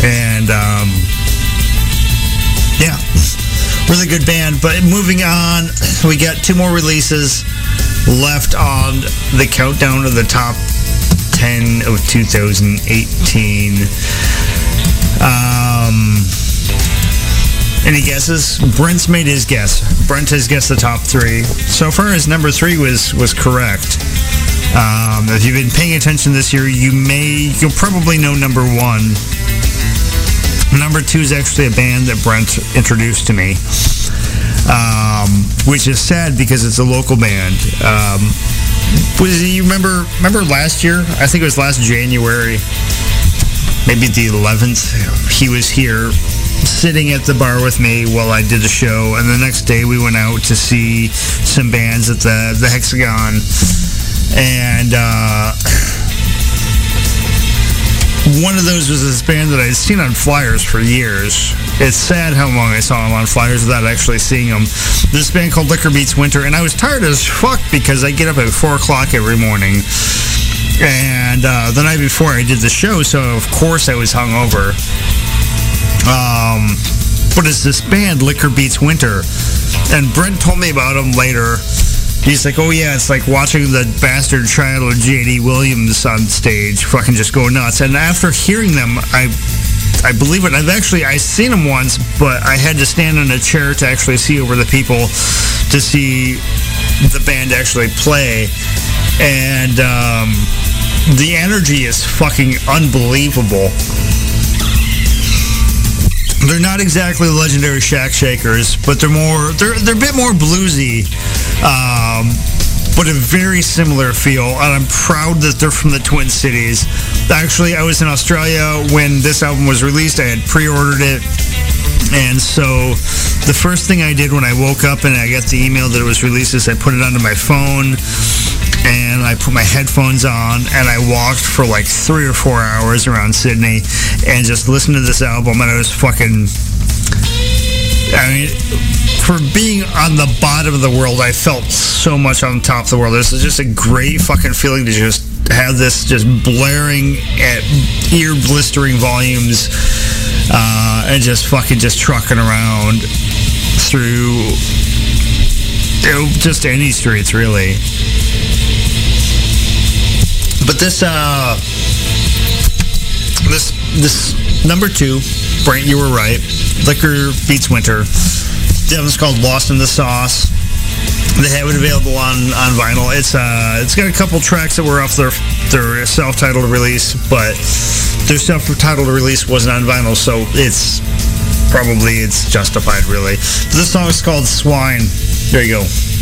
And um, yeah, really good band. But moving on, we got two more releases left on the countdown of the top 10 of 2018. Um, any guesses? Brent's made his guess. Brent has guessed the top three. So far as number three was was correct. Um, if you've been paying attention this year, you may you'll probably know number one. Number two is actually a band that Brent introduced to me, um, which is sad because it's a local band. Um, was you remember remember last year? I think it was last January, maybe the 11th. He was here sitting at the bar with me while I did the show, and the next day we went out to see some bands at the the Hexagon, and uh, one of those was this band that I'd seen on flyers for years. It's sad how long I saw them on flyers without actually seeing them. This band called Liquor Beats Winter, and I was tired as fuck because I get up at four o'clock every morning. And uh, the night before I did the show, so of course I was hungover. Um, but it's this band, Liquor Beats Winter. And Brent told me about them later. He's like, oh yeah, it's like watching the bastard child of J.D. Wilkes on stage fucking just go nuts. And after hearing them, I I believe it. I've actually I seen them once, but I had to stand in a chair to actually see over the people to see the band actually play. And um, the energy is fucking unbelievable. They're not exactly legendary Shack Shakers, but they're more they're they're a bit more bluesy, um, but a very similar feel. And I'm proud that they're from the Twin Cities. Actually, I was in Australia when this album was released. I had pre-ordered it. And so the first thing I did when I woke up and I got the email that it was released is I put it onto my phone and I put my headphones on and I walked for like three or four hours around Sydney and just listened to this album and I was fucking I mean for being on the bottom of the world I felt so much on top of the world. This is just a great fucking feeling to just have this just blaring at ear blistering volumes uh, and just fucking just trucking around through you know, just any streets really. But this uh this this number two, Brent, you were right. Liquor beats winter. The album's called Lost in the Sauce. They have it available on, on vinyl. It's uh it's got a couple tracks that were off their their self-titled release, but their self-titled release wasn't on vinyl, so it's probably it's justified, really. This song is called Swine. There you go.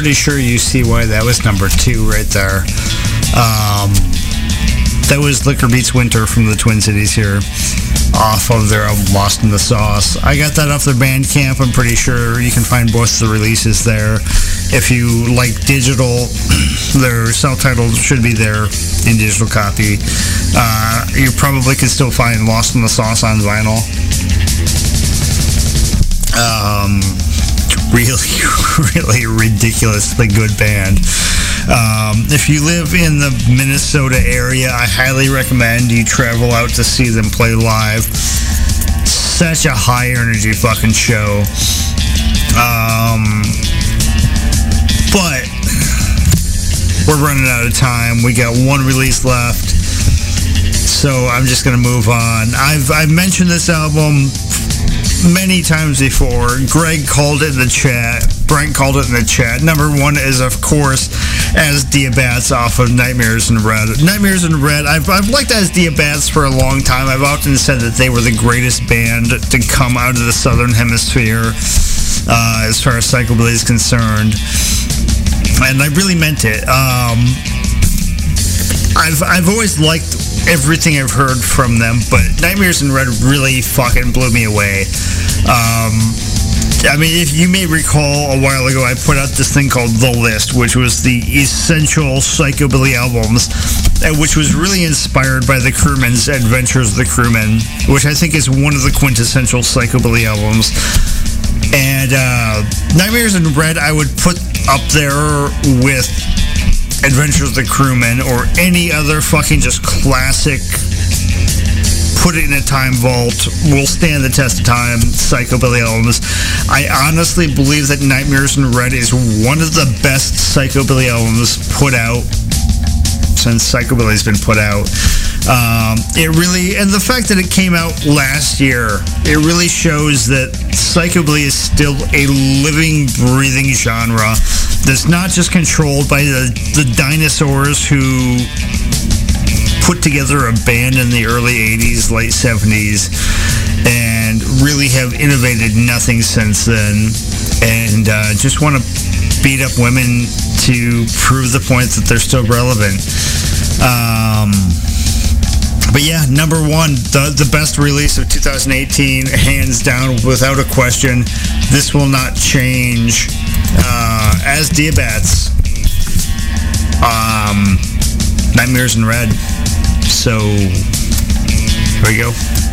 Pretty sure you see why that was number two right there. Um, that was Liquor Beats Winter from the Twin Cities here off of their album Lost in the Sauce. I got that off their Bandcamp. I'm pretty sure you can find both the releases there. If you like digital, [CLEARS THROAT] their self-titled should be there in digital copy. Uh, you probably can still find Lost in the Sauce on vinyl. Um, really, [LAUGHS] really ridiculously good band. Um, if you live in the Minnesota area, I highly recommend you travel out to see them play live. Such a high energy fucking show. Um, but we're running out of time. We got one release left. So I'm just gonna move on. I've I've mentioned this album many times before. Greg called it in the chat. Brent called it in the chat. Number one is, of course, as Diabats off of Nightmares in Red. Nightmares in Red, I've, I've liked as Diabats for a long time. I've often said that they were the greatest band to come out of the Southern Hemisphere uh, as far as psychobilly is concerned. And I really meant it. Um, I've, I've always liked everything I've heard from them, but Nightmares in Red really fucking blew me away. Um, I mean, if you may recall a while ago, I put out this thing called The List, which was the essential psychobilly albums, which was really inspired by the Krewmen's Adventures of the Krewmen, which I think is one of the quintessential psychobilly albums. And uh, Nightmares in Red, I would put up there with Adventures of the Krewmen or any other fucking just classic put it in a time vault will stand the test of time psychobilly albums i honestly believe that nightmares in red is one of the best psychobilly albums put out since psychobilly's been put out. Um, it really and the fact that it came out last year it really shows that psychobilly is still a living breathing genre that's not just controlled by the, the dinosaurs who put together a band in the early 80s, late 70s, and really have innovated nothing since then. And uh, just want to beat up women to prove the point that they're still relevant. Um, but yeah, number one, the, the best release of 2018, hands down, without a question. This will not change. Uh, as Diabats, um, Nightmares in Red. So, here we go.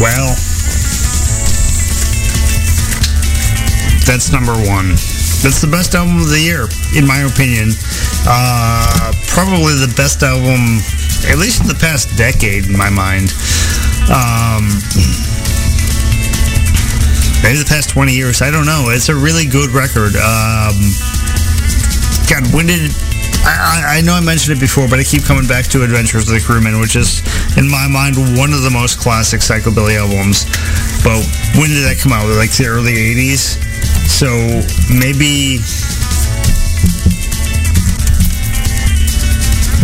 Well, that's number one. That's the best album of the year, in my opinion. Uh, probably the best album, at least in the past decade, in my mind. Um, maybe the past 20 years. I don't know. It's a really good record. Um, God, when did I, I know I mentioned it before, but I keep coming back to Adventures of the Krewmen, which is, in my mind, one of the most classic psychobilly albums. But when did that come out? Like the early 80s? So maybe.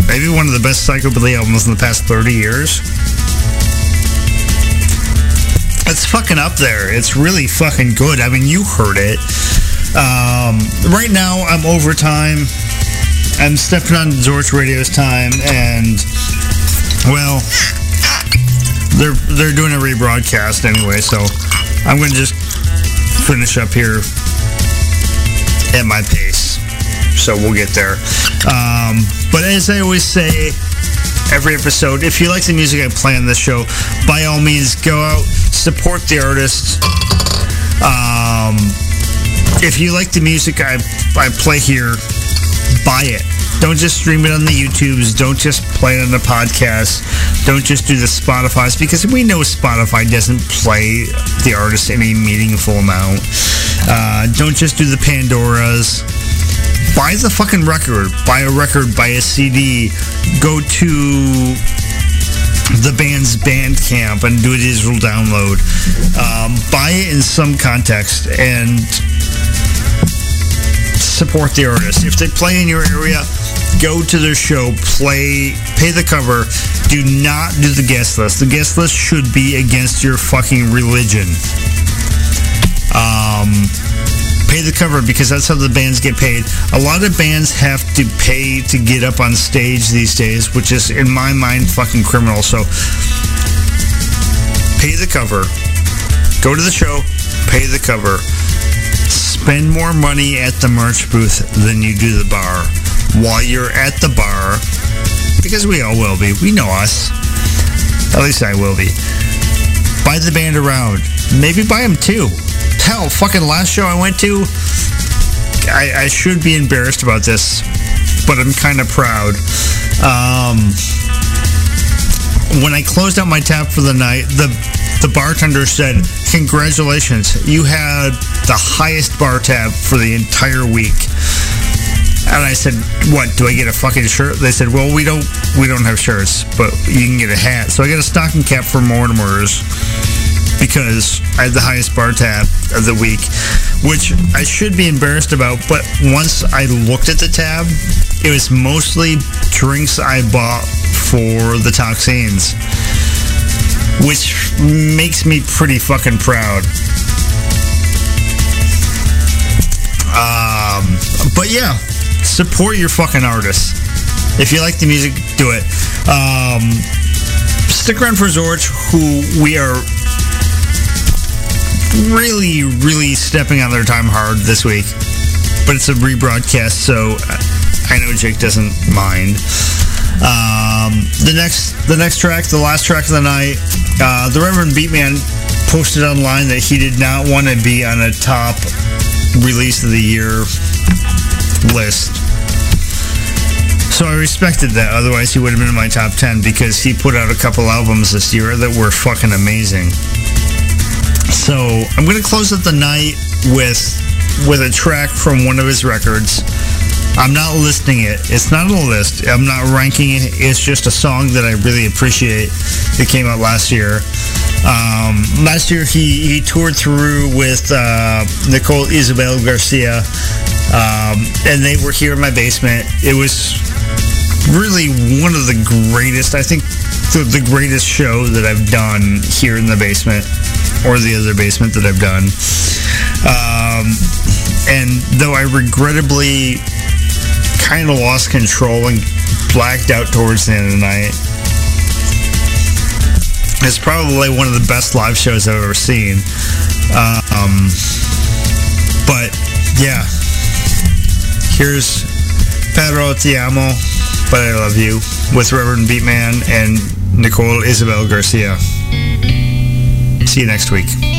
Maybe one of the best psychobilly albums in the past 30 years. It's fucking up there. It's really fucking good. I mean, you heard it. Um, right now, I'm overtime. I'm stepping on Zorch Radio's time, and well, they're they're doing a rebroadcast anyway, so I'm gonna just finish up here at my pace. So we'll get there. Um, but as I always say, every episode, if you like the music I play on this show, by all means, go out, support the artists. Um, if you like the music I I play here, buy it. Don't just stream it on the YouTubes. Don't just play it on the podcast. Don't just do the Spotify's because we know Spotify doesn't play the artist any meaningful amount. Uh, don't just do the Pandoras. Buy the fucking record. Buy a record. Buy a CD. Go to the band's Bandcamp and do a digital download. Um, buy it in some context and support the artist. If they play in your area, go to their show, play, pay the cover. Do not do the guest list. The guest list should be against your fucking religion. Um, pay the cover because that's how the bands get paid. A lot of bands have to pay to get up on stage these days, which is, in my mind, fucking criminal. So pay the cover. Go to the show, pay the cover spend more money at the merch booth than you do the bar. While you're at the bar, because we all will be, we know us. At least I will be. Buy the band around. Maybe buy them too. Hell, fucking last show I went to, I, I should be embarrassed about this, but I'm kind of proud. Um, when I closed out my tab for the night, the the bartender said, "Congratulations, you had the highest bar tab for the entire week." And I said, "What? Do I get a fucking shirt?" They said, "Well, we don't we don't have shirts, but you can get a hat." So I got a stocking cap for Mortimer's because I had the highest bar tab of the week, which I should be embarrassed about. But once I looked at the tab, it was mostly drinks I bought for the toxins, which makes me pretty fucking proud. Um, but yeah, support your fucking artists. If you like the music, do it. Um, stick around for Zorch, who we are really, really stepping on their time hard this week. But it's a rebroadcast, so I know Jake doesn't mind. Um, the next, the next track, the last track of the night, uh, the Reverend Beatman posted online that he did not want to be on a top release of the year list. So I respected that. Otherwise, he would have been in my top 10 because he put out a couple albums this year that were fucking amazing. So I'm going to close out the night with with a track from one of his records. I'm not listing it. It's not on the list. I'm not ranking it. It's just a song that I really appreciate. It came out last year. Um, last year he, he toured through with uh, Nicole Izobel Garcia, um, and they were here in my basement. It was really one of the greatest, I think, the, the greatest show that I've done here in the basement, or the other basement that I've done. Um, and though I regrettably kind of lost control and blacked out towards the end of the night, it's probably one of the best live shows I've ever seen. Um, but yeah, here's Pedro Te Amo, but I love you with Reverend Beatman and Nicole Izobel Garcia. See you next week.